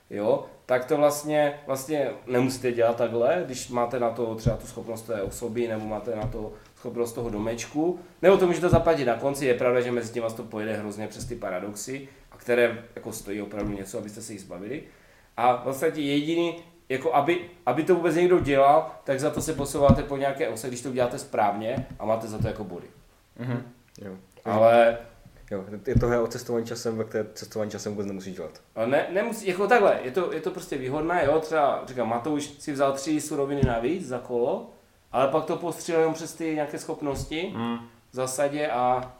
Jo, tak to vlastně, vlastně nemusíte dělat takhle, když máte na to třeba tu schopnost té osoby, nebo máte na to schopnost toho domečku, nebo to můžete zaplatit na konci, je pravda, že mezi tím vás to pojede hrozně přes ty paradoxy, a které jako stojí opravdu něco, abyste se jich zbavili. A vlastně jediný, jako aby, aby to vůbec někdo dělal, tak za to se posouváte po nějaké ose, když to uděláte správně a máte za to jako body. Mm-hmm. Jo. Ale Jo, je to o cestování časem, ve které cestování časem vůbec nemusí dělat. Ne, nemusí, jako takhle, je to, je to prostě výhodné, jo, třeba, říkám, Matouš si vzal tři suroviny navíc za kolo, ale pak to postřelil jenom přes ty nějaké schopnosti mm. v zasadě a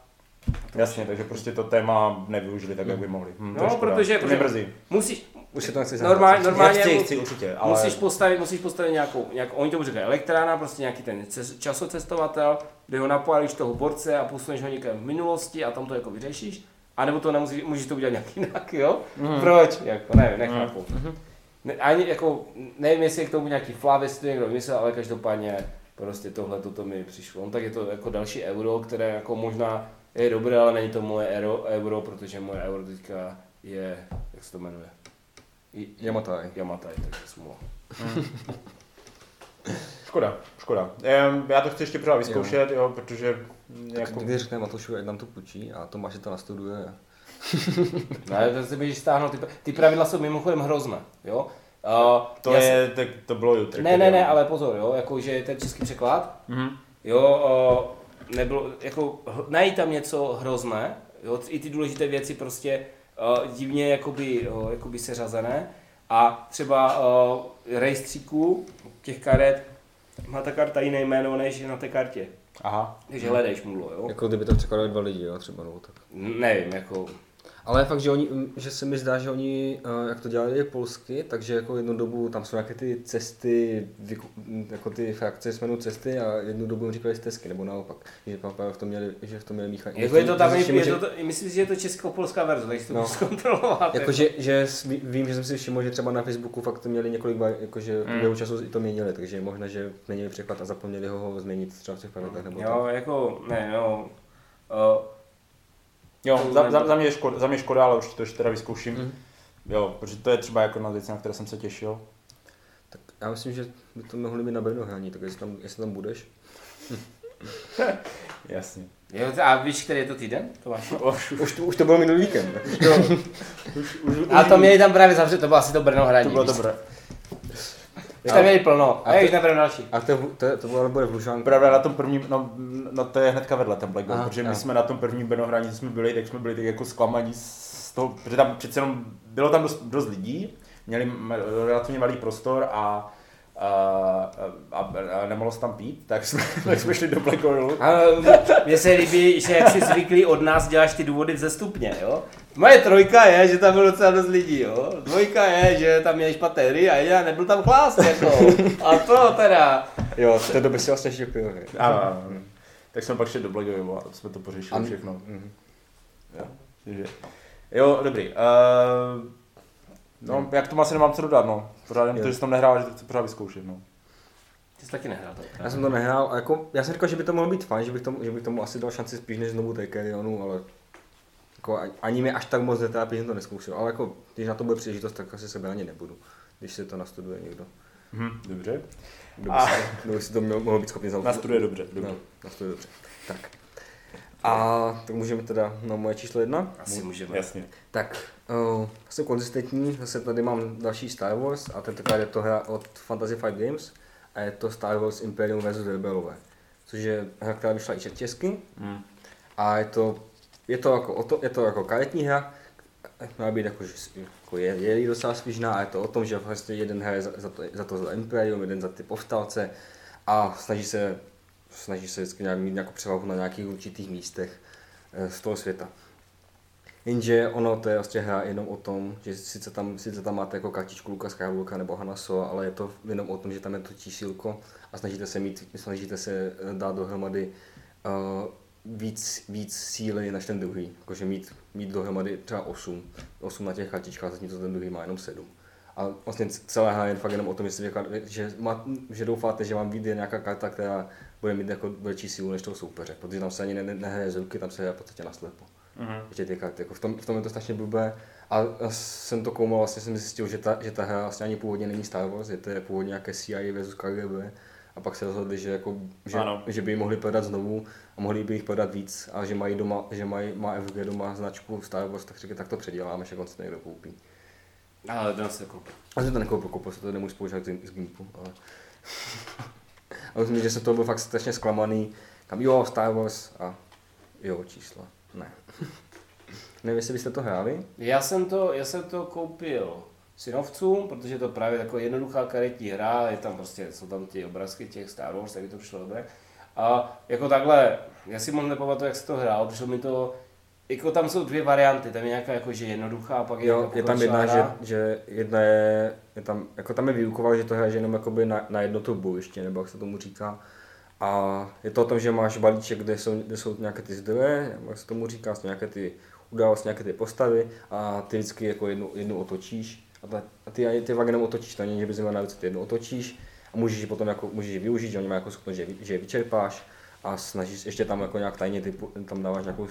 Jasně, takže prostě to téma nevyužili tak, jak by mohli. Hm, no, protože, to protože musíš, už se to nechci normálně, normálně chci, chci, určitě, ale... musíš postavit, musíš postavit nějakou, nějakou, oni tomu říkají elektrána, prostě nějaký ten časocestovatel, kde ho napálíš toho borce a posuneš ho někam v minulosti a tam to jako vyřešíš. A nebo to nemusíš, můžeš to udělat nějak jinak, jo? Mm. Proč? Jako, nevím, nechápu. Mm. Ne, ani jako, nevím, jestli je k tomu nějaký flav, jestli to někdo vymyslel, ale každopádně prostě tohle toto mi přišlo. No, tak je to jako další euro, které jako možná je dobré, ale není to moje euro, euro protože moje euro teďka je, jak se to jmenuje? Yamatai. Yamatai, tak smůla. škoda, škoda. Já to chci ještě pořád vyzkoušet, jo, jo protože... Tak jako... někdy řekne Matoušu, ať nám to půjčí a Tomáš to nastuduje. ne, to si můžeš stáhnout, ty, ty pravidla jsou mimochodem hrozné, jo. Uh, to je, tak to bylo jutro. Ne, ne, ne, ale pozor, jo, jako, že ten český překlad, mm-hmm. jo, uh, nebylo, jako, najít tam něco hrozné, jo, i ty důležité věci prostě uh, divně jakoby, uh, jakoby seřazené a třeba uh, rejstříků těch karet má ta karta jiné jméno než na té kartě. Aha. Takže hledáš mudlo, jo? Jako kdyby to překladali dva lidi, jo, třeba, nebo tak. Nevím, jako... Ale fakt, že, oni, že se mi zdá, že oni, eh, jak to dělali polsky, takže jako jednu dobu tam jsou nějaké ty cesty, jako ty frakce se jmenují cesty a jednu dobu jim říkali stezky, nebo naopak, že v tom měli, že v tom měli míchat. Jako je to tam, je, všiml, je že- to, to, myslím si, že je to česko-polská verze, takže to No. zkontrolovat. Jako, že, že ví- vím, že jsem si všiml, že třeba na Facebooku fakt to měli několik, jakože v Mm. času i to měnili, takže je možné, že měnili překlad a zapomněli ho změnit třeba v těch pravidlech nebo Jo, tak. jako, ne, no. Jo, za, za, za, mě je škoda, za mě škoda, ale už to ještě teda vyzkouším. Mhm. Jo, protože to je třeba jako na věci, na které jsem se těšil. Tak já myslím, že by to mohli být na Brno hraní, tak jestli tam, jestli tam budeš. Jasně. jo, a víš, který je to týden? To máš? Už to, už to bylo minulý víkend. Už, už, A to měli tam právě zavřít, to bylo asi to Brno hraní. to bylo dobré. Už tam měli plno. A A to- jež nebereme další. A to, to, to bylo bude v Lužánku. Pravda, na tom prvním, no, no to je hnedka vedle ten Black Gold, protože my jsme na tom prvním Benohraní, co jsme byli, tak jsme byli tak jako zklamaní z toho, protože tam přece jenom bylo tam dost, dost lidí, měli relativně malý prostor a a, a, a nemohlo se tam pít, tak jsme, tak jsme šli do Black. A mně se líbí, že jak jsi zvyklý od nás děláš ty důvody ze stupně, jo? Moje trojka je, že tam bylo docela dost lidí, jo? Dvojka je, že tam měli špatné hry a já nebyl tam klás, jako. A to teda. Jo, v té době si vlastně. Ano, ano, ano. Tak jsme pak šli do Black Gold a jsme to pořešili všechno. Mhm. Jo, takže, jo dobrý. Uh, no, jak tomu asi nemám co dodat, no. Pořád jen to, že jsem tam nehrál, že to chci pořád vyzkoušet, no. Ty jsi taky nehrál to. Já jsem to nehrál a jako, já jsem říkal, že by to mohlo být fajn, že bych tomu, že bych tomu asi dal šanci spíš než znovu Tekerionu, ale jako ani- mi až tak moc netrápí, že jsem to neskoušel, ale jako, když na to bude příležitost, tak asi sebe ani nebudu, když se to nastuduje někdo. Mhm, dobře. Kdo by, A- si, kdo by si to měl, mohl být schopný zaujít. Nastuduje dobře, dobře. No, nastuduje dobře. Tak. A tak můžeme teda na moje číslo jedna. Asi můžeme. Jasně. Tak, uh, jsem konzistentní, zase tady mám další Star Wars a tentokrát je to hra od Fantasy Fight Games a je to Star Wars Imperium vs. Rebelové, což je hra, která vyšla i česky Mm. a je to, je to jako, o to, je to jako karetní hra, má být jako, že jako je, je docela svížná a je to o tom, že vlastně jeden hraje za, za, to, za to za Imperium, jeden za ty povstalce a snaží se, snaží se vždycky mít nějakou převahu na nějakých určitých místech eh, z toho světa. Jenže ono to je vlastně hra jenom o tom, že sice tam, sice tam máte jako kartičku Luka Skywalkera nebo Hanna Solo, ale je to jenom o tom, že tam je to čísílko a snažíte se mít, snažíte se eh, dát dohromady uh, víc, víc síly než ten druhý. Jakože mít, mít dohromady třeba 8, 8 na těch kartičkách, zatímco ten druhý má jenom 7. A vlastně celá hra je fakt jenom o tom, vyklad, že, má, že doufáte, že vám vyjde nějaká karta, která bude mít jako větší sílu než toho soupeře, protože tam se ani ne, ne, nehraje z ruky, tam se hraje v podstatě na slepo. Ještě ty karty, jako v, tom, v tom je to strašně blbé. A, a jsem to koumal, vlastně jsem zjistil, že ta, že ta hra vlastně ani původně není Star Wars, je to je původně nějaké CIA versus KGB. A pak se rozhodli, že, jako, že, Ano. že by ji mohli prodat znovu a mohli by jich prodat víc a že mají doma, že mají, má FG doma značku Star Wars, tak řekli, tak to předěláme, že on se to někdo koupí. Ale to se koupil. A jsem to nekoupil, koupil se to nemůžu spoužívat z, z Gimpu, ale... ale myslím, že jsem to byl fakt strašně zklamaný. Kam jo, Star Wars a jo, čísla. Ne. Nevím, jestli byste to hráli. Já jsem to, já jsem to koupil synovcům, protože je to právě taková jednoduchá karetní hra, je tam prostě, jsou tam ty obrázky těch Star Wars, tak mi to přišlo dobré. A jako takhle, já si moc nepamatuju, jak se to hrál, přišlo mi to, jako tam jsou dvě varianty, tam je nějaká jakože jednoduchá, a pak je, Jo, je tam jedna, že, že jedna je, je tam, jako tam je výuková, že to hraje jenom jakoby na, na jedno to bojiště, nebo jak se tomu říká. A je to o tom, že máš balíček, kde jsou, kde jsou nějaké ty zdroje, jak se tomu říká, jsou nějaké ty události, nějaké ty postavy a ty vždycky jako jednu, jednu otočíš. A, ta, a ty, ty fakt jenom otočíš, to není, že bys měl na ty jednu otočíš a můžeš ji potom jako, můžeš ji využít, že oni mají jako schopnost, že, že je vyčerpáš a snažíš, ještě tam jako nějak tajně typu, tam dáváš nějakou,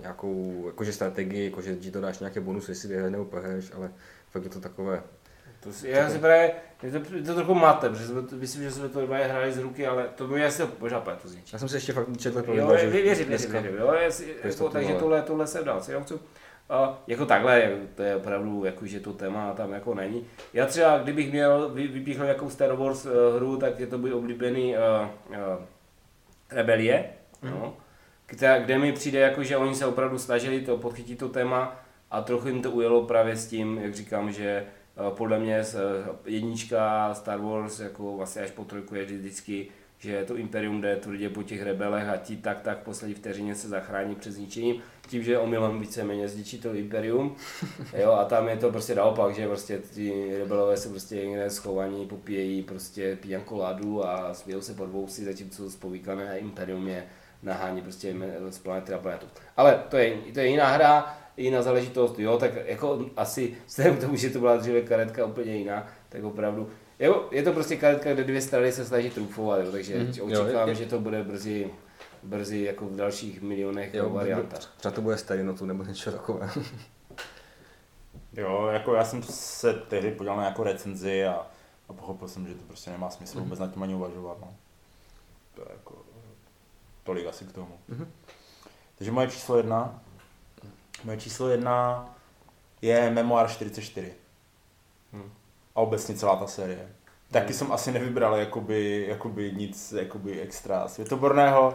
nějakou jakože strategii, jakože ti to dáš nějaké bonusy, jestli vyhraješ nebo prohraješ, ale fakt je to takové, To si, já si právě, je to, je to trochu máte, protože jsme to, myslím, že jsme to dva hráli z ruky, ale to by asi možná to zničí. já jsem si ještě fakt četl Jo, že vě- věřím, věřím, věřím, jo, jestli, to jako, tu takže vole. tohle, tohle jsem dal synovcům. A jako takhle, to je opravdu, jako, že to téma tam jako není. Já třeba, kdybych měl vy, vypíchl nějakou Star Wars uh, hru, tak je to můj oblíbený uh, uh, Rebelie, no, která, kde mi přijde, jako, že oni se opravdu snažili to podchytit to téma a trochu jim to ujelo právě s tím, jak říkám, že podle mě z- eh, jednička Star Wars jako vlastně až po trojku je vždycky, že to Imperium jde tvrdě po těch rebelech a ti tak tak v poslední vteřině se zachrání před zničením, tím, že omylem víceméně zničí to Imperium. Jo, a tam je to prostě naopak, že prostě ti rebelové se prostě někde schovaní, popíjejí prostě pijankoládu a smějou se pod vousy, zatímco spovíkané Imperium je nahání prostě z planety na planetu. Ale to je, to je jiná hra, jiná záležitost, jo, tak jako asi vzhledem k tomu, že to byla dříve karetka úplně jiná, tak opravdu, jo, je to prostě karetka, kde dvě strany se snaží trumfovat, jo, takže mm, jo, očekávám, je- že to bude brzy, brzy jako v dalších milionech jo, variantách. Třeba to bude stejnotu nebo něco takového. Jo, jako já jsem se tehdy podíval na jako recenzi a, a pochopil jsem, že to prostě nemá smysl vůbec nad tím ani uvažovat. No. To je jako tolik asi k tomu. Mhm. Takže moje číslo jedna. Moje číslo jedna je Memoir 44. Hm. A obecně celá ta série. Taky jsem asi nevybral jakoby, jakoby nic jakoby extra světoborného,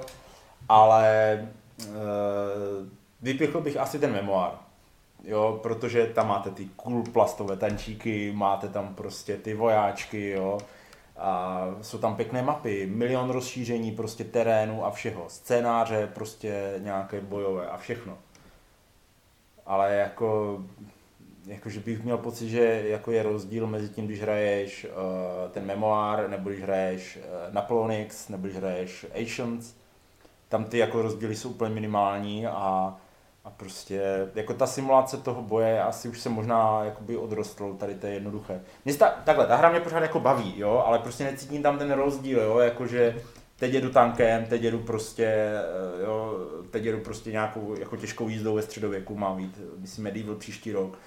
ale e, vypichl bych asi ten memoár. Jo, protože tam máte ty cool plastové tančíky, máte tam prostě ty vojáčky, jo. A jsou tam pěkné mapy, milion rozšíření prostě terénu a všeho. Scénáře prostě nějaké bojové a všechno. Ale jako, jako že bych měl pocit, že jako je rozdíl mezi tím, když hraješ uh, ten memoár, nebo když hraješ uh, Napoleonix, nebo když hraješ Asians. Tam ty jako rozdíly jsou úplně minimální a, a prostě jako ta simulace toho boje asi už se možná jakoby odrostl, tady to je jednoduché. Mě ta, takhle, ta hra mě pořád jako baví, jo, ale prostě necítím tam ten rozdíl, jo, jakože teď jedu tankem, teď jedu prostě, eh, jo, teď jedu prostě nějakou jako těžkou jízdou ve středověku, má být, myslím, Medieval příští rok.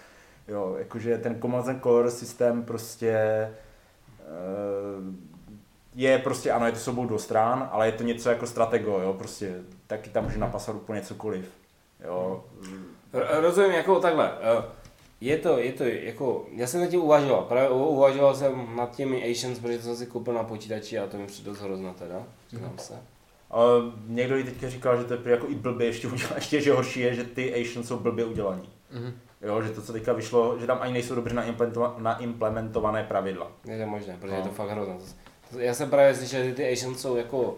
Jo, jakože ten Command and Core systém prostě eh, je prostě, ano, je to soubou do stran, ale je to něco jako stratego, jo, prostě taky tam může napasat úplně cokoliv. Jo, Rozumím, jako takhle. eh, Je to, je to, jako, já jsem nad tím uvažoval, právě uvažoval jsem nad těmi Asians, protože to jsem si koupil na počítači a to mi přijde dost hrozno teda, přiznám se. A někdo i teďka říkal, že to je jako i blbě ještě udělané, ještě že horší je, že ty Asians jsou blbě udělaní. Mhm. Jo, že to, co teďka vyšlo, že tam ani nejsou dobře naimplementova- naimplementované pravidla. Je to možné, protože je to No. fakt hrozné. Já jsem právě slyšel, že ty Asians jsou jako,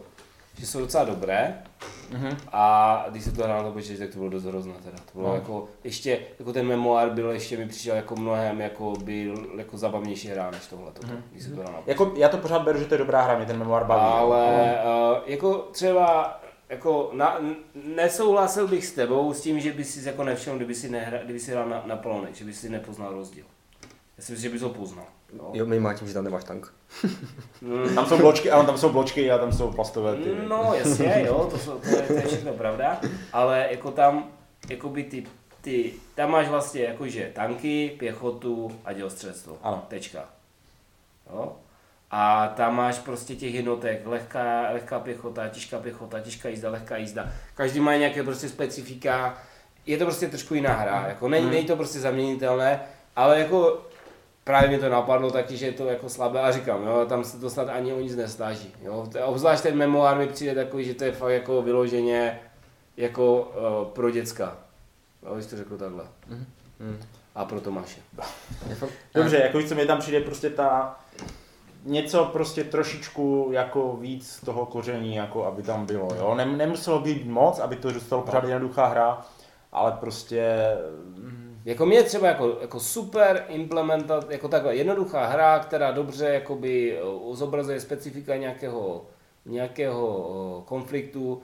že jsou docela dobré Mhm. a když se to hrál na to počítači, tak to bylo dost hrozné teda. To bylo No. jako, ještě, jako ten memoár byl, ještě mi přišel jako mnohem, jako byl, jako zabavnější hra než tohle, Mhm. když se to hrál na Jako, já to pořád beru, že to je dobrá hra, mě ten memoár baví. Ale uh, jako třeba jako na, nesouhlasil bych s tebou s tím, že by si jako nevšiml, kdyby si, nehra, kdyby si hrál na, na Polonek, že by si nepoznal rozdíl. Já si myslím, že bys ho poznal. No. Jo, minimálně tím, že tam nemáš tank. Mm, Tam jsou bločky, ano, tam jsou bločky a tam jsou plastové ty. No jasně, jo, to, jsou, to, je, to je všechno pravda, ale jako tam, jakoby ty, ty, tam máš vlastně jakože tanky, pěchotu a dělostřelectvo. Ano. Tečka. Jo? A tam máš prostě těch jednotek, lehká, lehká pěchota, těžká pěchota, těžká jízda, lehká jízda. Každý má nějaké prostě specifika. Je to prostě trošku jiná hra, jako není, není to prostě zaměnitelné, ale jako právě mě to napadlo taky, že je to jako slabé a říkám, jo, tam se to snad ani o nic nesnaží. Jo. Obzvlášť ten memoár mi přijde takový, že to je fakt jako vyloženě jako uh, pro děcka. Jo, když to řekl takhle. Mhm. A pro Tomáše. Dobře, jako víc, co mi tam přijde prostě ta něco prostě trošičku jako víc toho koření, jako aby tam bylo, jo. Nem, nemuselo být moc, aby to zůstalo pořád jednoduchá hra, ale prostě mm, Jako mě třeba jako, jako super implementat, jako takhle jednoduchá hra, která dobře jakoby uh, zobrazuje specifika nějakého, nějakého uh, konfliktu, uh,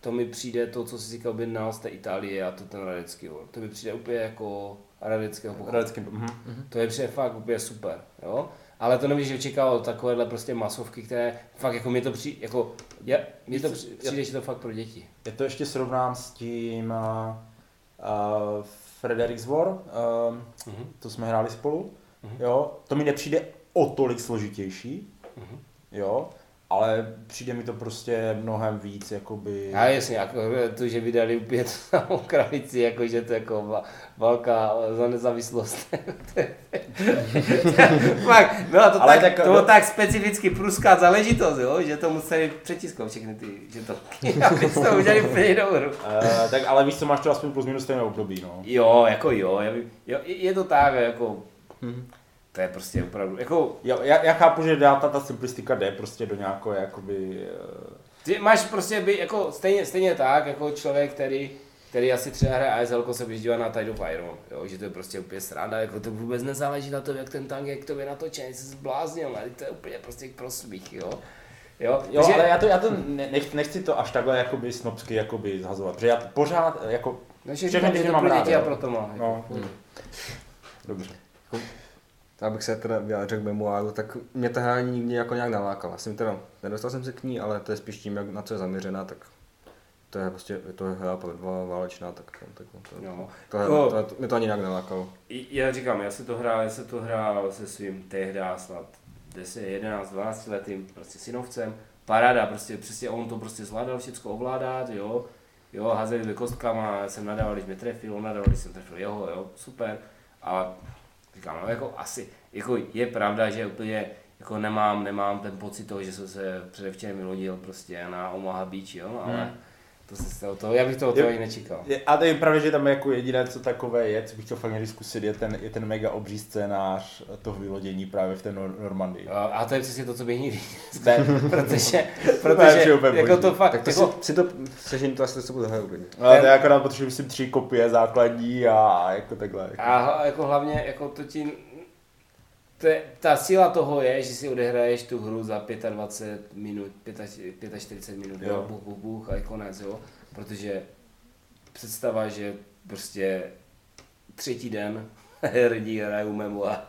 to mi přijde to, co si říkal, objednal z té Itálie a to ten Radecký. To mi přijde úplně jako Radeckého pochodu. Radecký, mhm. To je přijde fakt úplně super, jo. Ale to nevíš, že očekával takovéhle prostě masovky, které fakt jako mě to přijde, jako, je, mě to při- přijde, že to fakt pro děti. Já to ještě srovnám s tím uh, uh, Fredericks War, uh, Mhm. to jsme hráli spolu, Mhm. jo. To mi nepřijde o tolik složitější, Mhm. jo, ale přijde mi to prostě mnohem víc, jakoby... A jasně, jako to, že vydali úplně tu samou kravici, jako že to je jako válka za nezávislost. Fakt, byla to, Ale tak, tak- to bylo tak specificky pruská záležitost, jo, že to museli přetisknout všechny ty, že to, aby to udělali úplně jinou hru. Uh, tak ale víš co, máš to aspoň plus minus stejné období, no. Jo, jako jo, já vím, jo, je je to tak, jako Mhm. To je prostě opravdu, jako, Já, já, já chápu, že dá ta, ta simplistika jde prostě do nějakého jakoby... eh, ty máš prostě být, jako, stejně, stejně tak, jako člověk, který, který asi třeba hraje ASL, se běží na Tide of Iron, jo, že to je prostě úplně sranda, jako to vůbec nezáleží na tom, jak ten tank je k tobě natočený, jsi zbláznil, ne? to je úplně prostě prosmích, jo. Jo, Jo, Takže- ale já to, já to ne, nech, nechci to až takhle jakoby snobsky jakoby zhazovat, protože já to pořád jako... No, že všechny říkám, že to mám pro rád, děti a jo. proto má. No, jako. dobře. Abych se teda vyjádřil k memoáru, tak mě ta hra nikdy jako nějak nalákala. Jsem teda, nedostal jsem se k ní, ale to je spíš tím, jak, na co je zaměřená, tak to je prostě, je to hra dva válečná, tak, tak to, Jo. to, Jako- to, to, to, mě to ani nějak nalákalo. Já říkám, já se to hrál, já se to hrál se svým tehdy snad 10, 11, 12 letým prostě synovcem. Paráda, prostě přesně on to prostě zvládal všechno ovládat, jo. Jo, házeli kostkama, jsem nadával, když mě trefil, on nadával, když jsem trefil jeho, jo, super. A říkám, no jako asi, jako je pravda, že úplně jako nemám, nemám ten pocit toho, že jsem se předevčerem vylodil prostě na Omaha Beach, jo, ale Hmm. To se stalo to, já bych toho, Je- toho i nečekal. Je, a to je pravda, že tam jako jediné, co takové je, co bych chtěl fakt někdy zkusit, je ten, je ten mega obří scénář toho vylodění právě v té Nor- Normandii. A, a to je přesně to, co bych nikdy Ne, protože, To je protože úplně jako boží. to fakt, Tak to jako, si, si to sežení to asi se bude hrát klidně. ale to je akorát potřebuji myslím tři kopie základní a jako takhle. Jako. a jako hlavně jako to ti, to je, ta síla toho je, že si odehraješ tu hru za 25 minut, 45 45 minut, jo. Jo. buch, buch, buch a je konec, jo, protože představa, že prostě třetí den lidi hrajou memo a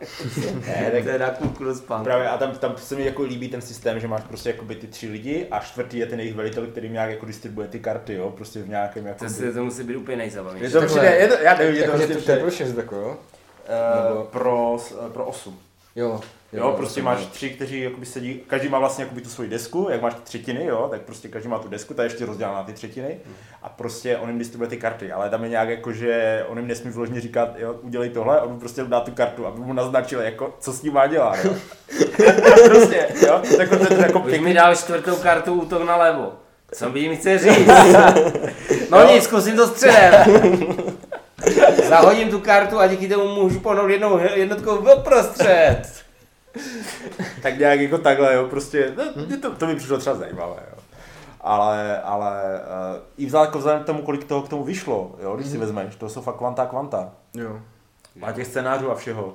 Ne, tak- to je na spánku. Právě a tam, tam se mi jako líbí ten systém, že máš prostě jakoby ty tři lidi a čtvrtý je ten jejich velitel, který nějak jako distribuje ty karty, jo, prostě v nějakém jako... To, se, to musí být úplně nejzabavější. Je to přijde, je to, já nevím, je to prostě to, to je přijde, pro 6 jako jo? eh, nebo- pro, s- pro osm. Jo. Jo, prostě máš tři, kteří jakoby sedí, každý má vlastně jakoby tu svoji desku, jak máš ty třetiny, jo, tak prostě každý má tu desku, ta je ještě rozdělená na ty třetiny a prostě on jim distribuje ty karty, ale tam je nějak jako, že on jim nesmí vložně říkat, jo, udělej tohle, on mu prostě dá tu kartu, aby mu naznačil, jako, co s ním má dělat, jo. prostě, jo, jako to je jako pěkný, mi dal čtvrtou kartu útok na levo. Co by jim chce říct? No nic, zkusím to středem. Zahodím tu kartu a díky tomu můžu pohnout jednou jednotkou doprostřed. tak nějak jako takhle, jo, prostě, no, to, to mi přišlo třeba zajímavé, jo. Ale, ale uh, i vzal, jako vzhledem k tomu, kolik toho k tomu vyšlo, jo, když si vezmeš, to jsou fakt kvanta kvanta. Jo. A těch scénářů a všeho.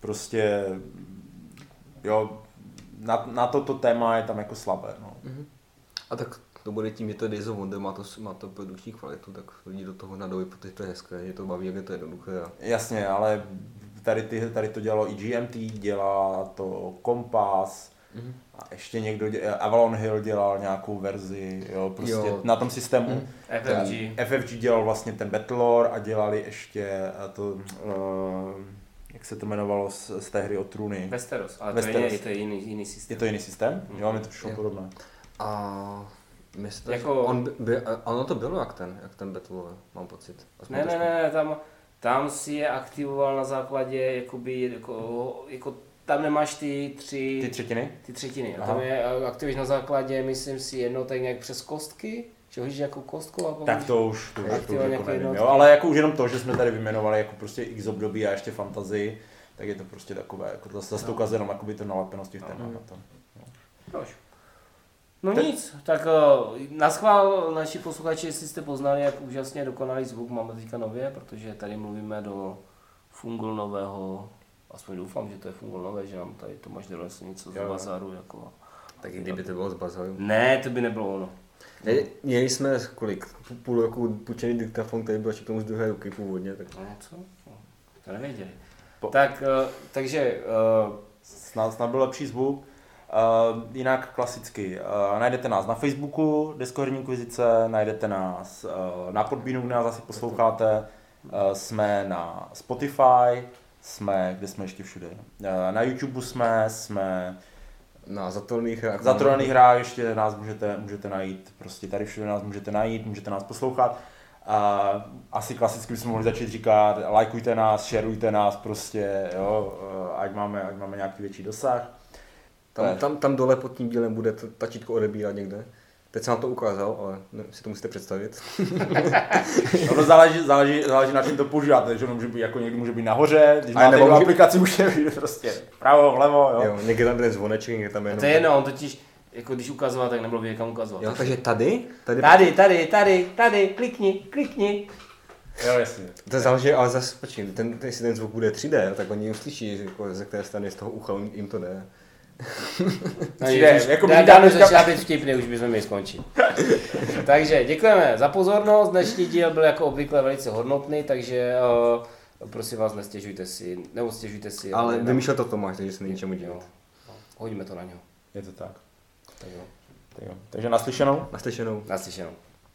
Prostě, jo, na, na toto téma je tam jako slabé, no. A tak to bude tím, že to je Days of Wonder, má to, má to produkční kvalitu, tak lidi do toho nadojí, protože to je hezké, že to baví, jak je to jednoduché. A... Jasně, ale tady, ty, tady to dělalo i GMT, dělá to Kompas, Mhm. a ještě někdo, dě, Avalon Hill dělal nějakou verzi, jo, prostě Jo. na tom systému. Mhm. FFG. FFG dělal vlastně ten Battlelore a dělali ještě eh, to, uh, jak se to jmenovalo z, z té hry o trůny. Westeros, ale Westeros. to je, jiný- to je jiný, jiný Je systém. to jiný systém? Jo, mi to přišlo podobné. A myslíte, Jako- on by, ono to bylo jak ten, jak ten Battle, mám pocit. Aspoň Ne, ne, ne, ne, tam, tam si je aktivoval na základě, jakoby, jako, jako tam nemáš ty tři, Ty třetiny? ty třetiny. A Aha. tam je aktivuješ na základě, myslím si, jednotek nějak přes kostky, že hodíš jako kostku a Tak to už, to, už, to už jako nevím, jo, ale jako už jenom to, že jsme tady vyjmenovali jako prostě x období a ještě fantazii, tak je to prostě takové, jako zase, zase to ukazuje jenom jakoby to nalepenost těch témat to. Proč? No Tak- nic, tak uh, na schvál naši posluchači, jestli jste poznali, jak úžasně dokonalý zvuk máme teďka nově, protože tady mluvíme do fungul nového, aspoň doufám, že to je fungul nové, že nám tady Tomáš donesl něco z Jo, jo. bazaru. Jako. Tak i kdyby to bylo z bazaru. Ne, to by nebylo ono. Ne, Měli jsme kolik, půl roku půjčený diktafon, který byl ještě k tomu z druhé ruky původně, tak No co? No, to nevěděli. Po- Tak, uh, takže, uh, Snad, snad byl lepší zvuk. Uh, jinak klasicky. Uh, najdete nás na Facebooku, Deskoherní inkvizice, najdete nás uh, na Podbeanu, kde nás asi posloucháte. Uh, jsme na Spotify, jsme, kde jsme ještě všude. Uh, na YouTube jsme, jsme na zatolných hrách. za trojných hrách ještě nás můžete, můžete najít, prostě tady všude nás můžete najít, můžete nás poslouchat. A asi klasicky bychom mohli začít říkat, lajkujte nás, šerujte nás prostě, jo, ať máme, ať máme nějaký větší dosah. Tam, tam, tam dole pod tím dílem bude to tačítko odebírat někde. Teď jsem vám to ukázal, ale ne, si to musíte představit. Ono záleží, záleží, záleží na čem to používáte, že ono může být, jako někdy může být nahoře, když A máte nebo může- aplikaci, může být prostě vpravo, vlevo, jo. Jo, někde tam ten zvoneček, někde tam A jenom... to je jedno, on totiž, jako když ukazoval, tak nebylo vidět, kam ukazovat. Jo, takže tady, tady, Tady, tady, tady, tady, klikni, klikni. Jo, jasně. To záleží, ale zase, počkej, ten, ten, jestli ten zvuk bude 3D, tak oni uslyší, že jako, ze které strany z toho ucha jim- jim to jde. No, ježiš, jako dá- by dávno teďka- začíná být vtipný, už bychom měli skončit. takže děkujeme za pozornost, dnešní díl byl jako obvykle velice hodnotný, takže uh, prosím vás nestěžujte si, nebo stěžujte si. Ale vymýšlel to Tomáš, takže se není čemu dělat. no, hodíme to na něho. Je to tak. Tak jo, Tak jo. Takže naslyšenou. Naslyšenou. naslyšenou.